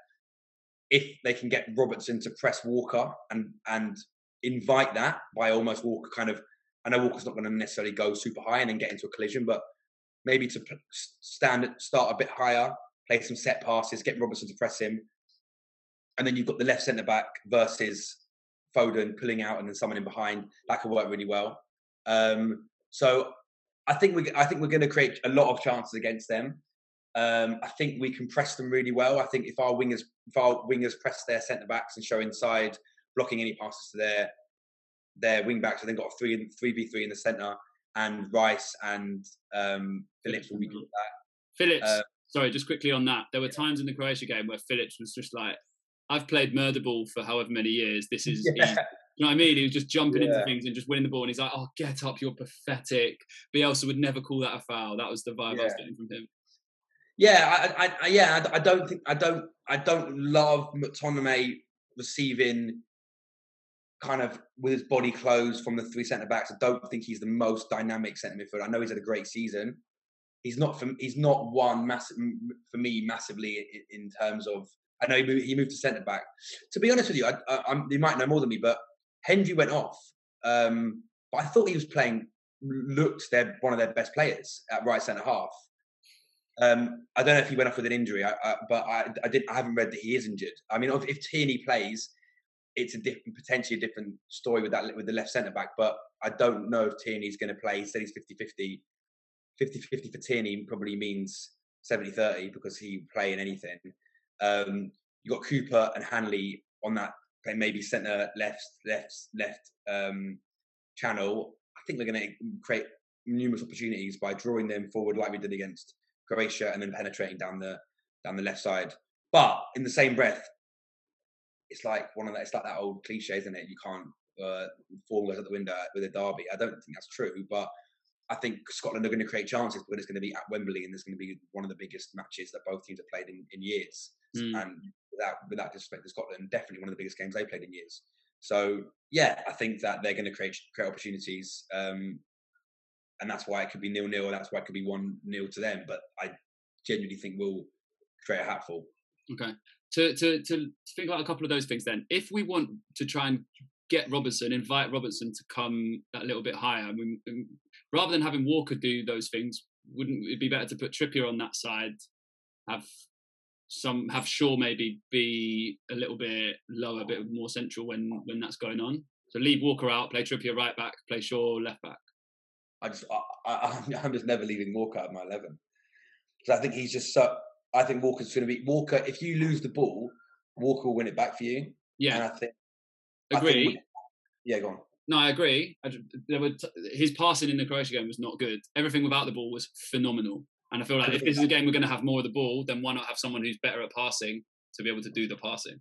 [SPEAKER 3] If they can get Robertson to press Walker and and invite that by almost Walker kind of, I know Walker's not going to necessarily go super high and then get into a collision, but maybe to stand start a bit higher, play some set passes, get Robertson to press him, and then you've got the left centre back versus Foden pulling out and then someone in behind. That could work really well. Um, so I think we I think we're going to create a lot of chances against them. Um, I think we can press them really well. I think if our wingers if our wingers press their centre backs and show inside, blocking any passes to their their wing backs, and then got a three three v three in the centre, and Rice and um, Phillips will be good at that.
[SPEAKER 1] Phillips,
[SPEAKER 3] Uh,
[SPEAKER 1] sorry, just quickly on that. There were times in the Croatia game where Phillips was just like, I've played murder ball for however many years. This is,
[SPEAKER 3] Yeah.
[SPEAKER 1] you know what I mean? He was just jumping into things and just winning the ball. And he's like, oh, get up, you're pathetic. Bielsa would never call that a foul. That was the vibe I was getting from him.
[SPEAKER 3] Yeah, I, I, I yeah, I, I, don't think I don't I don't love McTominay receiving kind of with his body closed from the three centre backs. I don't think he's the most dynamic centre midfielder. I know he's had a great season. He's not for he's not one massive for me massively in, in terms of. I know he moved, he moved to centre back. To be honest with you, I, I, you might know more than me, but Hendry went off. Um, but I thought he was playing looked their one of their best players at right centre half. Um, I don't know if he went off with an injury, I, I, but I, I did. I haven't read that he is injured. I mean, if, if Tierney plays, it's a different, potentially a different story with that with the left centre back. But I don't know if Tierney's going to play. He said he's 50-50. 50-50 for Tierney probably means 70-30 because he play in anything. Um, you got Cooper and Hanley on that maybe centre left left left um, channel. I think they're going to create numerous opportunities by drawing them forward like we did against Croatia and then penetrating down the down the left side. But in the same breath, it's like one of that. It's like that old cliche, isn't it? You can't uh, form goes out the window with a derby. I don't think that's true, but I think Scotland are going to create chances, but it's going to be at Wembley, and there's going to be one of the biggest matches that both teams have played in, in years. Mm. And without without disrespect to Scotland, definitely one of the biggest games they played in years. So yeah, I think that they're going to create create opportunities. Um, and that's why it could be nil nil. That's why it could be one nil to them. But I genuinely think we'll create a hatful.
[SPEAKER 1] Okay. To, to to think about a couple of those things, then, if we want to try and get Robertson, invite Robertson to come a little bit higher, I mean, um, rather than having Walker do those things, wouldn't it be better to put Trippier on that side, have some have Shaw maybe be a little bit lower, a bit more central when when that's going on. So leave Walker out, play Trippier right back, play Shaw left back.
[SPEAKER 3] I just I, I, am just never leaving Walker at my eleven because I think he's just so. I think Walker's going to be Walker. If you lose the ball, Walker will win it back for you.
[SPEAKER 1] Yeah,
[SPEAKER 3] and I think.
[SPEAKER 1] Agree. I
[SPEAKER 3] think, yeah, go on.
[SPEAKER 1] No, I agree. I, there were t- his passing in the Croatia game was not good. Everything without the ball was phenomenal. And I feel like if this is a game we're going to have more of the ball, then why not have someone who's better at passing to be able to do the passing?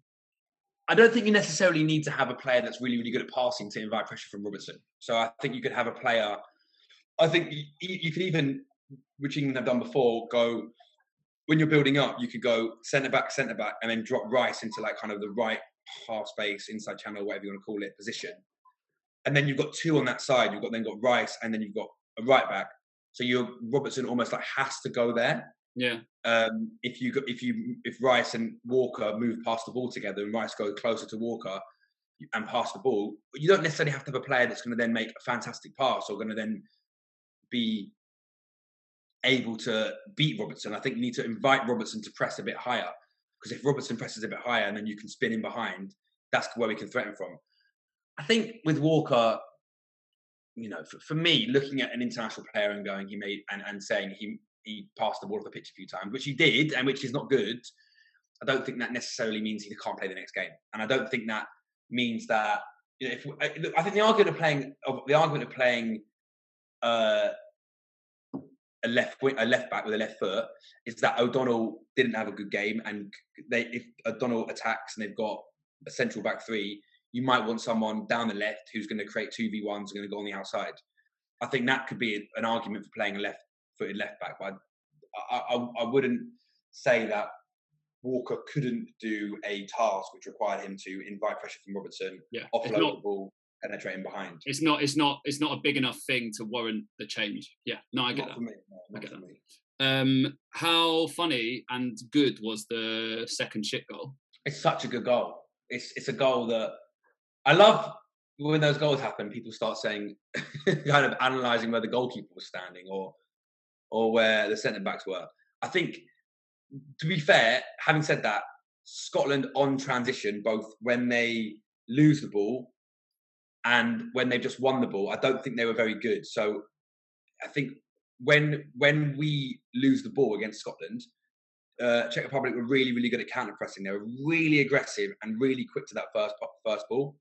[SPEAKER 3] I don't think you necessarily need to have a player that's really, really good at passing to invite pressure from Robertson. So I think you could have a player I think you, you could even, which England have done before, go when you're building up. You could go centre back, centre back, and then drop Rice into like kind of the right half space, inside channel, whatever you want to call it, position. And then you've got two on that side. You've got then got Rice, and then you've got a right back. So you Robertson almost like has to go there.
[SPEAKER 1] Yeah.
[SPEAKER 3] Um, if you if you if Rice and Walker move past the ball together, and Rice goes closer to Walker and pass the ball, you don't necessarily have to have a player that's going to then make a fantastic pass or going to then be able to beat Robertson. I think you need to invite Robertson to press a bit higher because if Robertson presses a bit higher and then you can spin in behind, that's where we can threaten from. I think with Walker, you know, for, for me, looking at an international player and going, he made and, and saying he he passed the ball off the pitch a few times, which he did, and which is not good. I don't think that necessarily means he can't play the next game, and I don't think that means that you know, if I think the argument of playing of the argument of playing uh, a left a left back with a left foot is that O'Donnell didn't have a good game, and they if O'Donnell attacks and they've got a central back three, you might want someone down the left who's going to create two v ones, going to go on the outside. I think that could be an argument for playing a left-footed left back, but I, I, I wouldn't say that Walker couldn't do a task which required him to invite pressure from Robertson,
[SPEAKER 1] yeah.
[SPEAKER 3] offload the ball, penetrating behind.
[SPEAKER 1] It's not. It's not. It's not a big enough thing to warrant the change. Yeah. No, I get
[SPEAKER 3] not
[SPEAKER 1] that.
[SPEAKER 3] Me, no,
[SPEAKER 1] I get that. Me. Um, how funny and good was the second Schick goal?
[SPEAKER 3] It's such a good goal. It's it's a goal that I love. When those goals happen, people start saying, kind of analysing where the goalkeeper was standing or or where the centre backs were. I think, to be fair, having said that, Scotland on transition, both when they lose the ball and when they've just won the ball, I don't think they were very good. So I think when when we lose the ball against Scotland, uh, Czech Republic were really really good at counter pressing. They were really aggressive and really quick to that first first ball,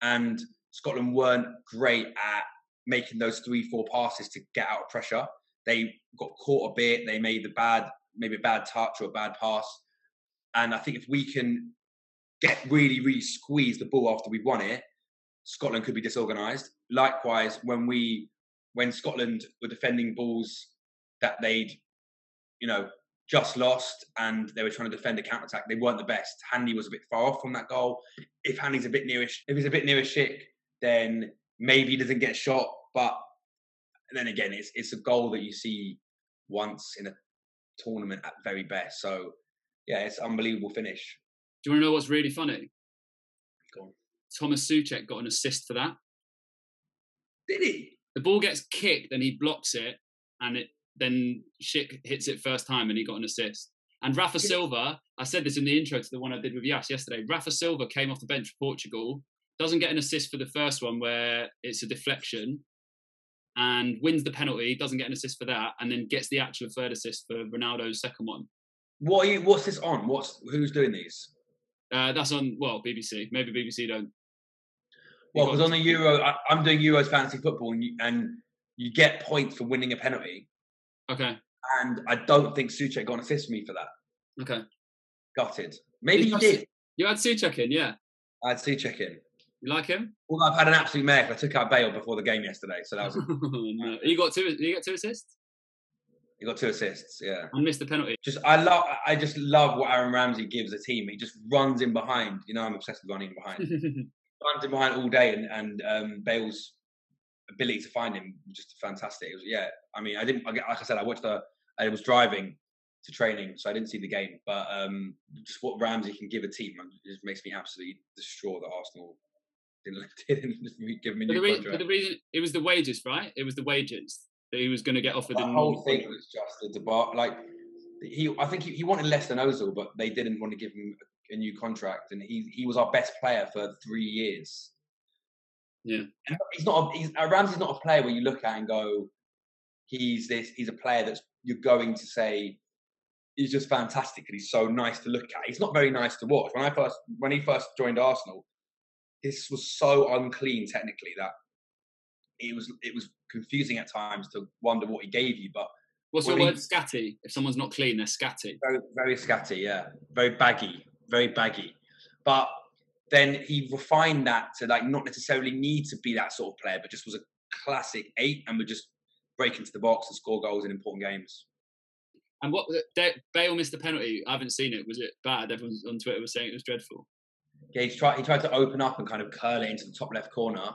[SPEAKER 3] and Scotland weren't great at making those three four passes to get out of pressure. They got caught a bit. They made the bad maybe a bad touch or a bad pass, and I think if we can get really really squeeze the ball after we've won it Scotland could be disorganised. Likewise, when we when Scotland were defending balls that they'd, you know, just lost and they were trying to defend a counter attack. They weren't the best. Handy was a bit far off from that goal. If Handy's a bit nearish, if he's a bit near Schick, then maybe he doesn't get shot. But then again, it's it's a goal that you see once in a tournament at very best. So yeah, it's unbelievable finish.
[SPEAKER 1] Do you want to know what's really funny?
[SPEAKER 3] Go on.
[SPEAKER 1] Thomas Soucek got an assist for that.
[SPEAKER 3] Did he?
[SPEAKER 1] The ball gets kicked and he blocks it, and it then Schick hits it first time and he got an assist. And Rafa
[SPEAKER 3] Yeah.
[SPEAKER 1] Silva, I said this in the intro to the one I did with Yas yesterday. Rafa Silva came off the bench for Portugal, doesn't get an assist for the first one where it's a deflection, and wins the penalty, doesn't get an assist for that, and then gets the actual third assist for Ronaldo's second one.
[SPEAKER 3] What are you? What's this on? What's who's doing these?
[SPEAKER 1] Uh, that's on well BBC. Maybe BBC don't.
[SPEAKER 3] Well, because on the Euro, I, I'm doing Euros fantasy football, and you, and you get points for winning a penalty.
[SPEAKER 1] Okay,
[SPEAKER 3] And I don't think Soucek got an assist for me for that.
[SPEAKER 1] okay.
[SPEAKER 3] Gutted. Maybe
[SPEAKER 1] Did you
[SPEAKER 3] did.
[SPEAKER 1] You had Soucek in, yeah.
[SPEAKER 3] I had Soucek in.
[SPEAKER 1] You like him?
[SPEAKER 3] Well, I've had an absolute mare. I took out Bale before the game yesterday, so that was
[SPEAKER 1] no. You got two. You got two assists
[SPEAKER 3] he got two assists. Yeah.
[SPEAKER 1] and missed the penalty.
[SPEAKER 3] Just I love. I just love what Aaron Ramsey gives a team. He just runs in behind. You know, I'm obsessed with running in behind. runs in behind all day, and and um, Bale's ability to find him just fantastic. It was, yeah, I mean, I didn't. Like I said, I watched the. I was driving to training, so I didn't see the game. But um, just what Ramsey can give a team just makes me absolutely distraught that Arsenal didn't, didn't give him a
[SPEAKER 1] But
[SPEAKER 3] new
[SPEAKER 1] the, re-
[SPEAKER 3] contract.
[SPEAKER 1] but the reason it was the wages, right? It was the wages that he was going to get offered.
[SPEAKER 3] the whole thing was just a debacle. Like he, I think he, he wanted less than Ozil, but they didn't want to give him a new contract, and he he was our best player for three years.
[SPEAKER 1] Yeah.
[SPEAKER 3] And he's not. A, he's Ramsey's not a player where you look at and go, he's this. He's a player that's you're going to say he's just fantastic and he's so nice to look at. He's not very nice to watch. When I first when he first joined Arsenal, this was so unclean technically that it was it was confusing at times to wonder what he gave you, but
[SPEAKER 1] What's
[SPEAKER 3] Well,
[SPEAKER 1] your
[SPEAKER 3] he-
[SPEAKER 1] word? Scatty. If someone's not clean, they're scatty.
[SPEAKER 3] very very scatty, yeah, very baggy, very baggy. But then he refined that to like not necessarily need to be that sort of player, but just was a classic eight and would just break into the box and score goals in important games.
[SPEAKER 1] And what De- Bale missed the penalty. I haven't seen it. Was it bad? Everyone on Twitter was saying it was dreadful.
[SPEAKER 3] Yeah, he tried he tried to open up and kind of curl it into the top left corner,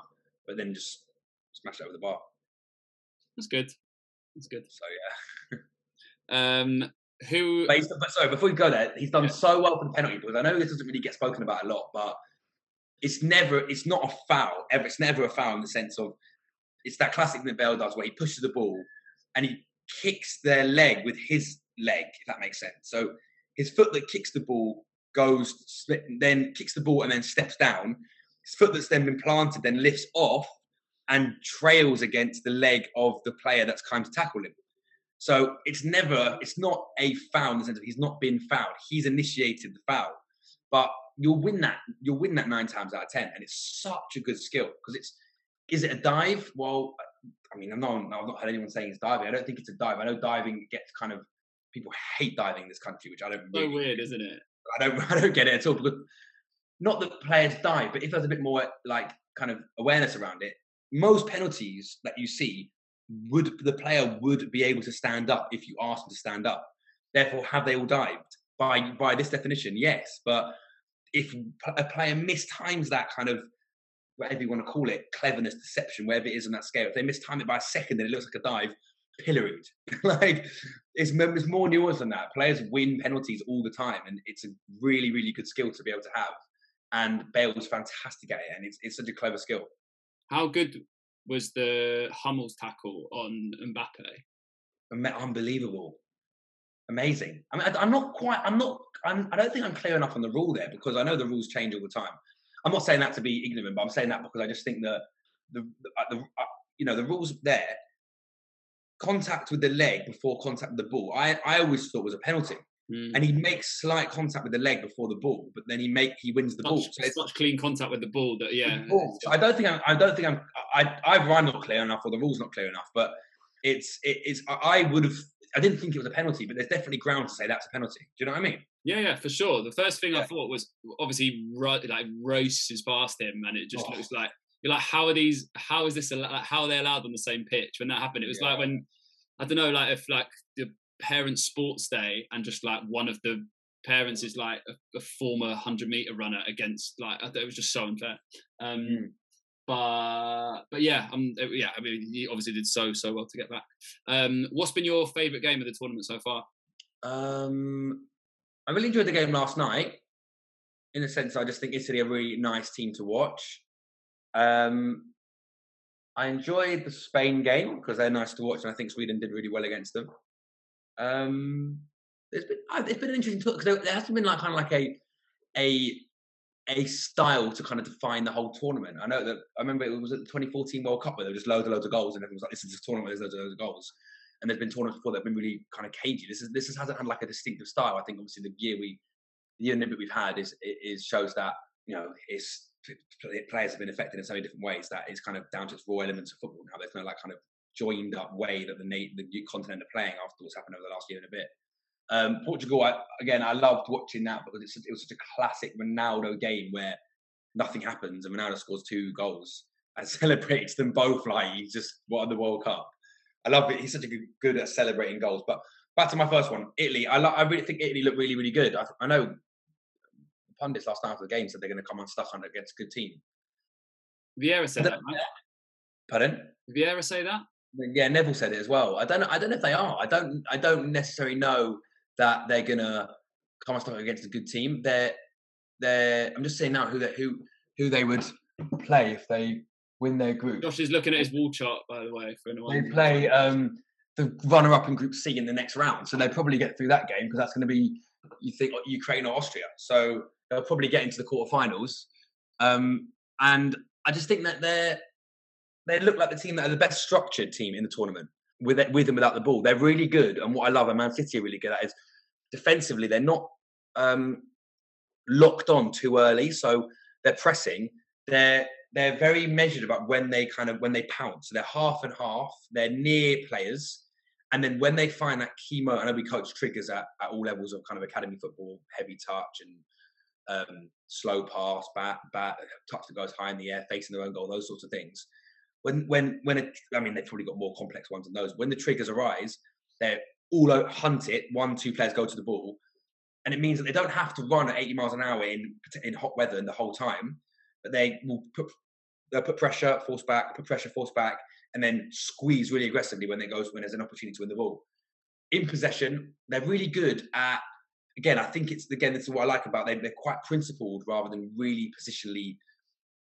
[SPEAKER 3] but then just smashed it over the bar.
[SPEAKER 1] That's good. That's good.
[SPEAKER 3] So yeah.
[SPEAKER 1] Um, who?
[SPEAKER 3] But, but sorry, before we go there, he's done
[SPEAKER 1] Yeah.
[SPEAKER 3] so well for the penalty because I know this doesn't really get spoken about a lot, but it's never, it's not a foul ever. It's never a foul in the sense of it's that classic that Bale does where he pushes the ball and he kicks their leg with his leg, if that makes sense. So his foot that kicks the ball goes, then kicks the ball and then steps down. His foot that's then been planted then lifts off and trails against the leg of the player that's come to tackle him. So it's never, it's not a foul in the sense of he's not been fouled. He's initiated the foul, but you'll win that. You'll win that nine times out of ten, and it's such a good skill because it's. Is it a dive? Well, I mean, I'm not. I've not heard anyone saying it's diving. I don't think it's a dive. I know diving gets kind of people hate diving in this country, which I don't.
[SPEAKER 1] So
[SPEAKER 3] really
[SPEAKER 1] weird, isn't it?
[SPEAKER 3] I don't I don't get it at all because not that players die, but if there's a bit more like kind of awareness around it, most penalties that you see would the player would be able to stand up if you ask them to stand up. Therefore, have they all dived? By by this definition, yes. But if a player mistimes that kind of whatever you want to call it, cleverness, deception, wherever it is on that scale, if they mistime it by a second then it looks like a dive, pilloried. like it's, it's more nuanced than that. Players win penalties all the time, and it's a really, really good skill to be able to have. And Bale was fantastic at it, and it's, it's such a clever skill.
[SPEAKER 1] How good was the Hummels tackle on Mbappe?
[SPEAKER 3] Unbelievable, amazing. I mean, I, am not quite. I'm not. I'm, I don't think I'm clear enough on the rule there because I know the rules change all the time. I'm not saying that to be ignorant, but I'm saying that because I just think that the, the, uh, the uh, you know the rules there. Contact with the leg before contact with the ball. I, I always thought was a penalty.
[SPEAKER 1] Mm.
[SPEAKER 3] and he makes slight contact with the leg before the ball, but then he make he wins the ball. So it's-
[SPEAKER 1] such clean contact with the ball that yeah.
[SPEAKER 3] ball. So I don't think I'm. I don't think I'm. I either I'm not clear enough or the rule's not clear enough. But it's it is. I- would have. I didn't think it was a penalty, but there's definitely ground to say that's a penalty. Do you know what I mean?
[SPEAKER 1] Yeah, yeah, for sure. The first thing I thought was obviously like races past him, and it just
[SPEAKER 3] Oh.
[SPEAKER 1] looks like you're like, how are these? How is this? Like, how are they allowed on the same pitch? When that happened, it was like when I don't know, like if like the parent sports day and just like one of the parents is like a, a former 100 meter runner against like I thought it was just so unfair um
[SPEAKER 3] Mm.
[SPEAKER 1] but but yeah um yeah i mean he obviously did so so well to get back um what's been your favorite game of the tournament so far
[SPEAKER 3] Um, I really enjoyed the game last night. In a sense, I just think Italy are a really nice team to watch. Um, I enjoyed the Spain game because they're nice to watch, and I think Sweden did really well against them. Um, it's been it's been an interesting talk because there hasn't been like kind of like a a a style to kind of define the whole tournament. I know that I remember it was at the 2014 World Cup where there were just loads and loads of goals, and everyone was like, "This is a tournament. There's loads and loads of goals." And there's been tournaments before that have been really kind of cagey. This is this is, hasn't had like a distinctive style. I think obviously the year we the year and a bit we've had is is shows that you know it's players have been affected in so many different ways that it's kind of down to its raw elements of football now. There's no like kind of joined up way that the na- the continent are playing after what's happened over the last year and a bit. Um, Portugal, I, again, I loved watching that because it's, it was such a classic Ronaldo game where nothing happens and Ronaldo scores two goals and celebrates them both like he's just won the World Cup. I love it. He's such a good, good at celebrating goals. But back to my first one, Italy. I, lo- I really think Italy looked really, really good. I, I know pundits last night after the game said they're going to come unstuck on against a good team.
[SPEAKER 1] Vieira said that right?
[SPEAKER 3] Pardon?
[SPEAKER 1] Did Vieira say that
[SPEAKER 3] Yeah, Neville said it as well. I don't know. I don't know if they are. I don't. I don't necessarily know that they're gonna come unstuck against a good team. They're. They're. I'm just saying now who they who who they would play if they win their group.
[SPEAKER 1] josh is looking at his wall chart by the way for anyone
[SPEAKER 3] They play um, the runner-up in Group C in the next round, so they'll probably get through that game because that's going to be you think Ukraine or Austria. So they'll probably get into the quarterfinals. Um, and I just think that they're they look like the team that are the best structured team in the tournament with it, with and without the ball. They're really good, and what I love, and Man City are really good at is defensively. They're not um, locked on too early, so they're pressing. They're they're very measured about when they kind of when they pounce. So they're half and half. They're near players, and then when they find that key moment, I know we coach triggers at, at all levels of kind of academy football, heavy touch and um, slow pass, bat, bat, touch that goes high in the air, facing their own goal, those sorts of things. When when when it, I mean they've probably got more complex ones than those. When the triggers arise, they're all out, hunt it. One, two players go to the ball, and it means that they don't have to run at 80 miles an hour in in hot weather the whole time, but they will put they'll put pressure, force back, put pressure, force back, and then squeeze really aggressively when they goes when there's an opportunity to win the ball. In possession, they're really good at. Again, I think it's again this is what I like about them. They're quite principled rather than really positionally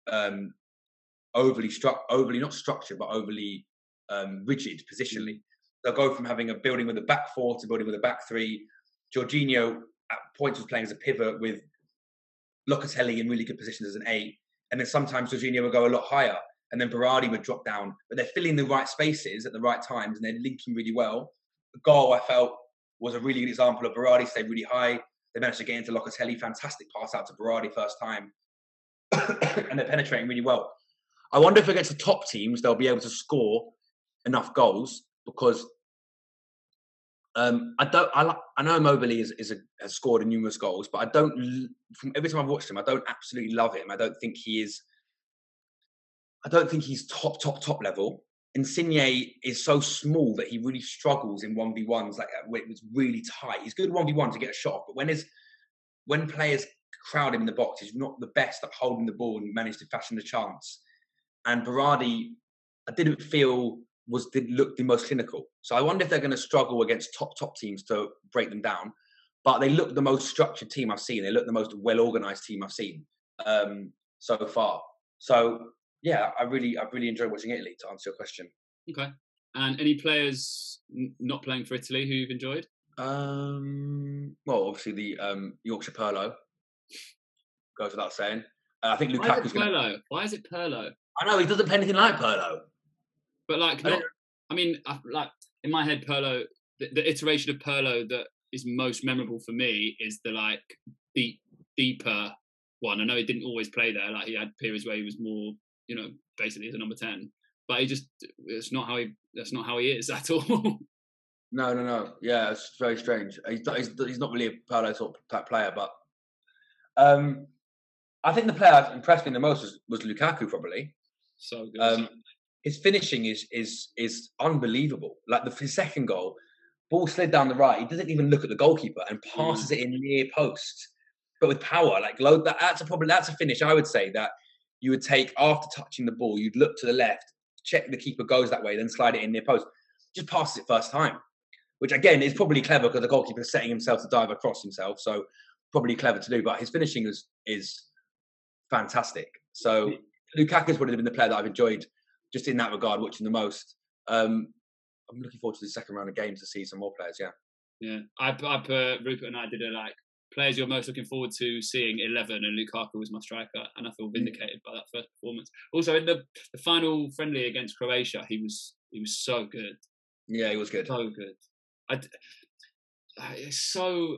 [SPEAKER 3] um, overly struck, overly not structured, but overly um, rigid positionally. They'll go from having a building with a back four to building with a back three. Jorginho at points was playing as a pivot with Locatelli in really good positions as an eight, and then sometimes Jorginho would go a lot higher, and then Berardi would drop down. But they're filling the right spaces at the right times, and they're linking really well. The goal I felt was a really good example of Berardi stayed really high. They managed to get into Locatelli, fantastic pass out to Berardi first time, and they're penetrating really well. I wonder if against the top teams they'll be able to score enough goals because um, I don't. I, I know Immobile is, is a, has scored numerous goals, but I don't. From every time I've watched him, I don't absolutely love him. I don't think he is. I don't think he's top, top, top level. Insigne is so small that he really struggles in one v ones. Like uh, when it's really tight. He's good one v one to get a shot, but when there's when players crowd him in the box, he's not the best at holding the ball and manage to fashion the chance. And Berardi, I didn't feel was did look the most clinical. So I wonder if they're going to struggle against top top teams to break them down. But they look the most structured team I've seen. They look the most well organized team I've seen um, so far. So yeah, I really I really enjoy watching Italy. To answer your question,
[SPEAKER 1] Okay. And any players n- not playing for Italy who you've enjoyed?
[SPEAKER 3] um, well obviously the um, Yorkshire Pirlo goes without saying. Uh, I think
[SPEAKER 1] Why is
[SPEAKER 3] Lukaku's
[SPEAKER 1] it Pirlo? Why is it Pirlo?
[SPEAKER 3] I know he doesn't play anything like Pirlo.
[SPEAKER 1] But like,
[SPEAKER 3] I
[SPEAKER 1] not.
[SPEAKER 3] don't-
[SPEAKER 1] I mean, I, like in my head, Pirlo. The, the iteration of Pirlo that is most memorable for me is the like deep, deeper one. I know he didn't always play there. Like he had periods where he was more, you know, basically as a number ten. But he just it's not how he that's not how he is at all.
[SPEAKER 3] No, no, no. Yeah, it's very strange. He's not, he's, he's not really a Paolo sort of type player, but um, I think the player that impressed me the most was, was Lukaku. Probably
[SPEAKER 1] so good.
[SPEAKER 3] um, his finishing is is is unbelievable. Like the his second goal, ball slid down the right. He doesn't even look at the goalkeeper and passes it in near post, but with power. Like low, that, that's a problem. That's a finish. I would say that you would take after touching the ball. You'd look to the left, check the keeper goes that way, then slide it in near post. Just passes it first time, which again is probably clever because the goalkeeper is setting himself to dive across himself. So probably clever to do. But his finishing is is fantastic. So Lukaku's would have been the player that I've enjoyed just in that regard, watching the most. Um, I'm looking forward to the second round of games to see some more players. Yeah,
[SPEAKER 1] yeah. I, I put Rupert and I did a like players you're most looking forward to seeing 11 and Lukaku was my striker and I feel mm. vindicated by that first performance also in the, the final friendly against Croatia he was he was so good
[SPEAKER 3] yeah he was good
[SPEAKER 1] so good I, it's so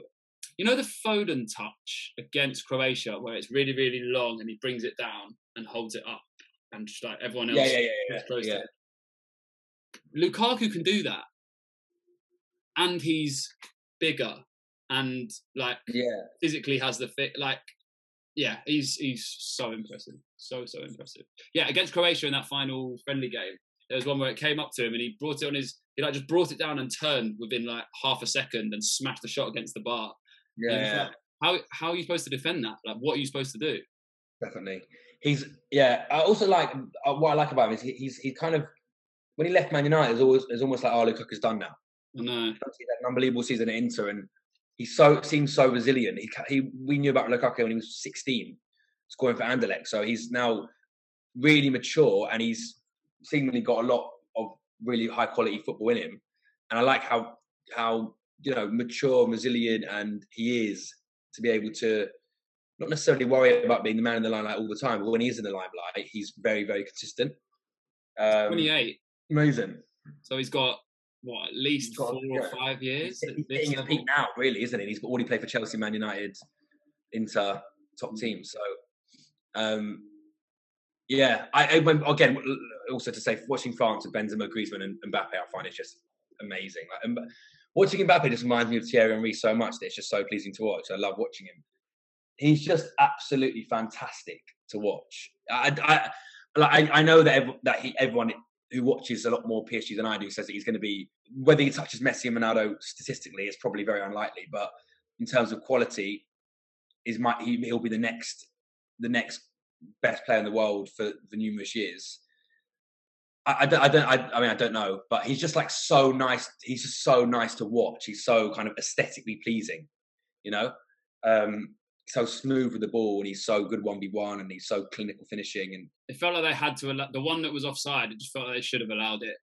[SPEAKER 1] you know the Foden touch against Croatia where it's really really long and he brings it down and holds it up and just like everyone else
[SPEAKER 3] yeah, yeah, yeah, yeah, yeah.
[SPEAKER 1] Lukaku can do that. And he's bigger and like
[SPEAKER 3] yeah.
[SPEAKER 1] physically has the fit like yeah he's he's so impressive so so impressive. Yeah against croatia in that final friendly game there was one where it came up to him and he brought it on his he like just brought it down and turned within like half a second and smashed the shot against the bar.
[SPEAKER 3] Yeah.
[SPEAKER 1] like, how how are you supposed to defend that? Like what are you supposed to do?
[SPEAKER 3] Definitely he's yeah i also like uh, what i like about him is he, he's he kind of when he left man united it's always it's almost like oh Lukaku's done now
[SPEAKER 1] no.
[SPEAKER 3] He had an unbelievable season at Inter, and he so seems so resilient. He, he we knew about Lukaku when he was 16, scoring for Anderlecht. So he's now really mature, and he's seemingly got a lot of really high quality football in him. And I like how how you know mature, and resilient, and he is to be able to not necessarily worry about being the man in the limelight all the time, but when he's in the limelight, he's very very consistent.
[SPEAKER 1] Um, 28.
[SPEAKER 3] Amazing.
[SPEAKER 1] So he's got what at least got, four yeah. or five years.
[SPEAKER 3] He's, he's hitting peak now, really, isn't it? He's already played for Chelsea, Man United, Inter, top mm. teams. So, um, yeah, I, I went, again also to say watching France with Benzema, Griezmann, and Mbappe, I find it just amazing. Like, watching Mbappe just reminds me of Thierry Henry so much that it's just so pleasing to watch. I love watching him. He's just absolutely fantastic to watch. I, I, I, I know that that he, everyone who watches a lot more PSG than I do says that he's going to be whether he touches Messi and Ronaldo statistically is probably very unlikely, but in terms of quality, is might he, he'll be the next the next best player in the world for the numerous years. I, I, don't, I don't I, I, mean I don't know, but he's just like so nice. He's just so nice to watch. He's so kind of aesthetically pleasing, you know. Um, so smooth with the ball and he's so good one v one and he's so clinical finishing and
[SPEAKER 1] it felt like they had to allow the one that was offside. It just felt like they should have allowed it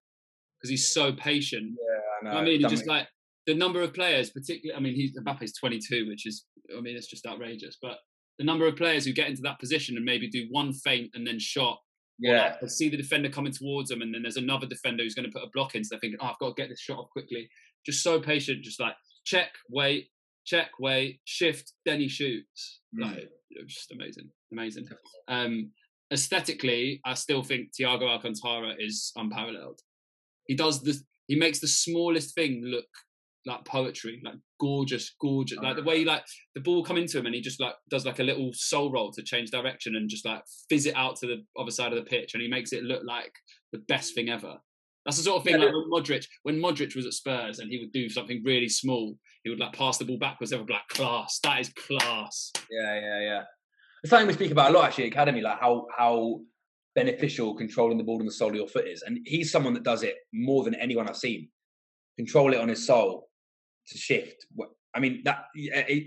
[SPEAKER 1] because he's so patient.
[SPEAKER 3] Yeah, I know.
[SPEAKER 1] I mean, just like the number of players, particularly. I mean, he's Mbappe's 22, which is, I mean, it's just outrageous. But the number of players who get into that position and maybe do one feint and then shot.
[SPEAKER 3] Yeah.
[SPEAKER 1] Like, see the defender coming towards them, and then there's another defender who's going to put a block in. So they're thinking, oh, I've got to get this shot off quickly. Just so patient, just like check, wait, check, wait, shift, then he shoots. Mm. Like, it was just amazing, amazing. Um, aesthetically, I still think Thiago Alcantara is unparalleled. He does this. He makes the smallest thing look like poetry, like gorgeous, gorgeous. Like the way he, like the ball come into him and he just like does like a little sole roll to change direction and just like fizz it out to the other side of the pitch and he makes it look like the best thing ever. That's the sort of thing yeah, like when Modric, when Modric was at Spurs and he would do something really small, he would like pass the ball backwards. They would like, class, that is class.
[SPEAKER 3] Yeah, yeah, yeah. It's something we speak about a lot actually academy, like how how beneficial controlling the ball on the sole of your foot is. And he's someone that does it more than anyone I've seen. Control it on his sole to shift. I mean, that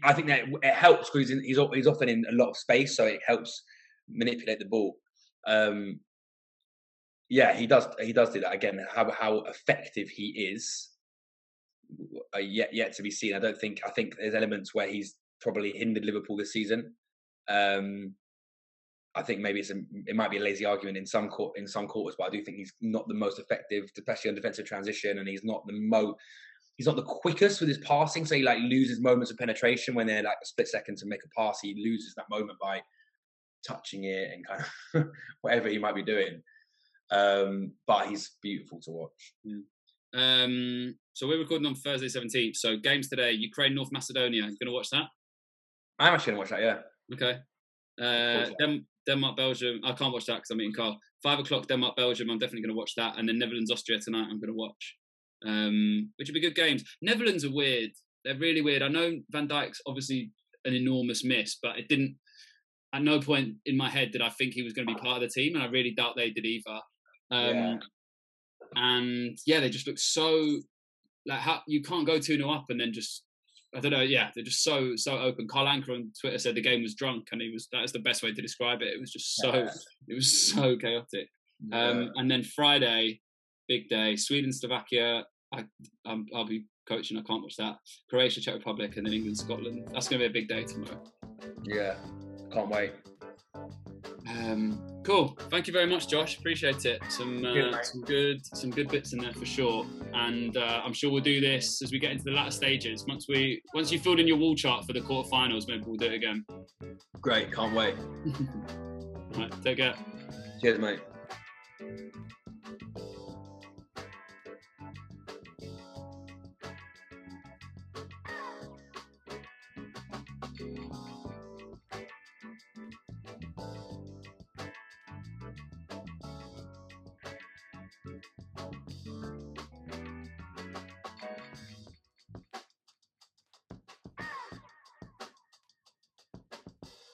[SPEAKER 3] I think that it helps because he's he's often in a lot of space, so it helps manipulate the ball. Um, yeah, he does. He does do that again. How how effective he is, uh, yet yet to be seen. I don't think. I think there's elements where he's probably hindered Liverpool this season. Um, I think maybe it's a, it might be a lazy argument in some court, in some quarters, but I do think he's not the most effective, especially on defensive transition, and he's not the mo he's not the quickest with his passing, so he like loses moments of penetration when they're like a split second to make a pass. He loses that moment by touching it and kind of whatever he might be doing. Um, but he's beautiful to watch.
[SPEAKER 1] Yeah. Um, so we're recording on Thursday 17th. So games today: Ukraine, North Macedonia. You going to watch that?
[SPEAKER 3] I'm actually going to watch that. Yeah.
[SPEAKER 1] Okay. Uh, Dem- Denmark, Belgium. I can't watch that because I'm eating Carl. Five o'clock, Denmark, Belgium. I'm definitely going to watch that, and then Netherlands, Austria tonight. I'm going to watch. um, which would be good games. Netherlands are weird. They're really weird. I know Van Dijk's obviously an enormous miss, but it didn't. At no point in my head did I think he was going to be part of the team, and I really doubt they did either. Um,
[SPEAKER 3] Yeah.
[SPEAKER 1] And yeah, they just look so like how you can't go two 0 up and then just I don't know. Yeah, they're just so so open. Carl Anka on Twitter said the game was drunk, and he was that is the best way to describe it. It was just so
[SPEAKER 3] Yeah.
[SPEAKER 1] it was so chaotic. Um, and then Friday, big day, Sweden, Slovakia. I, I'm, I'll be coaching. I can't watch that. Croatia, Czech Republic, and then England, Scotland. That's going to be a big day tomorrow.
[SPEAKER 3] yeah, can't wait.
[SPEAKER 1] Um, cool. Thank you very much, Josh. Appreciate it. Some
[SPEAKER 3] Good,
[SPEAKER 1] uh,
[SPEAKER 3] mate.
[SPEAKER 1] some good some good bits in there for sure. And uh, I'm sure we'll do this as we get into the latter stages. Once we once you filled in your wall chart for the quarterfinals, maybe we'll do it again.
[SPEAKER 3] Great, can't wait.
[SPEAKER 1] right, take care.
[SPEAKER 3] Cheers, mate.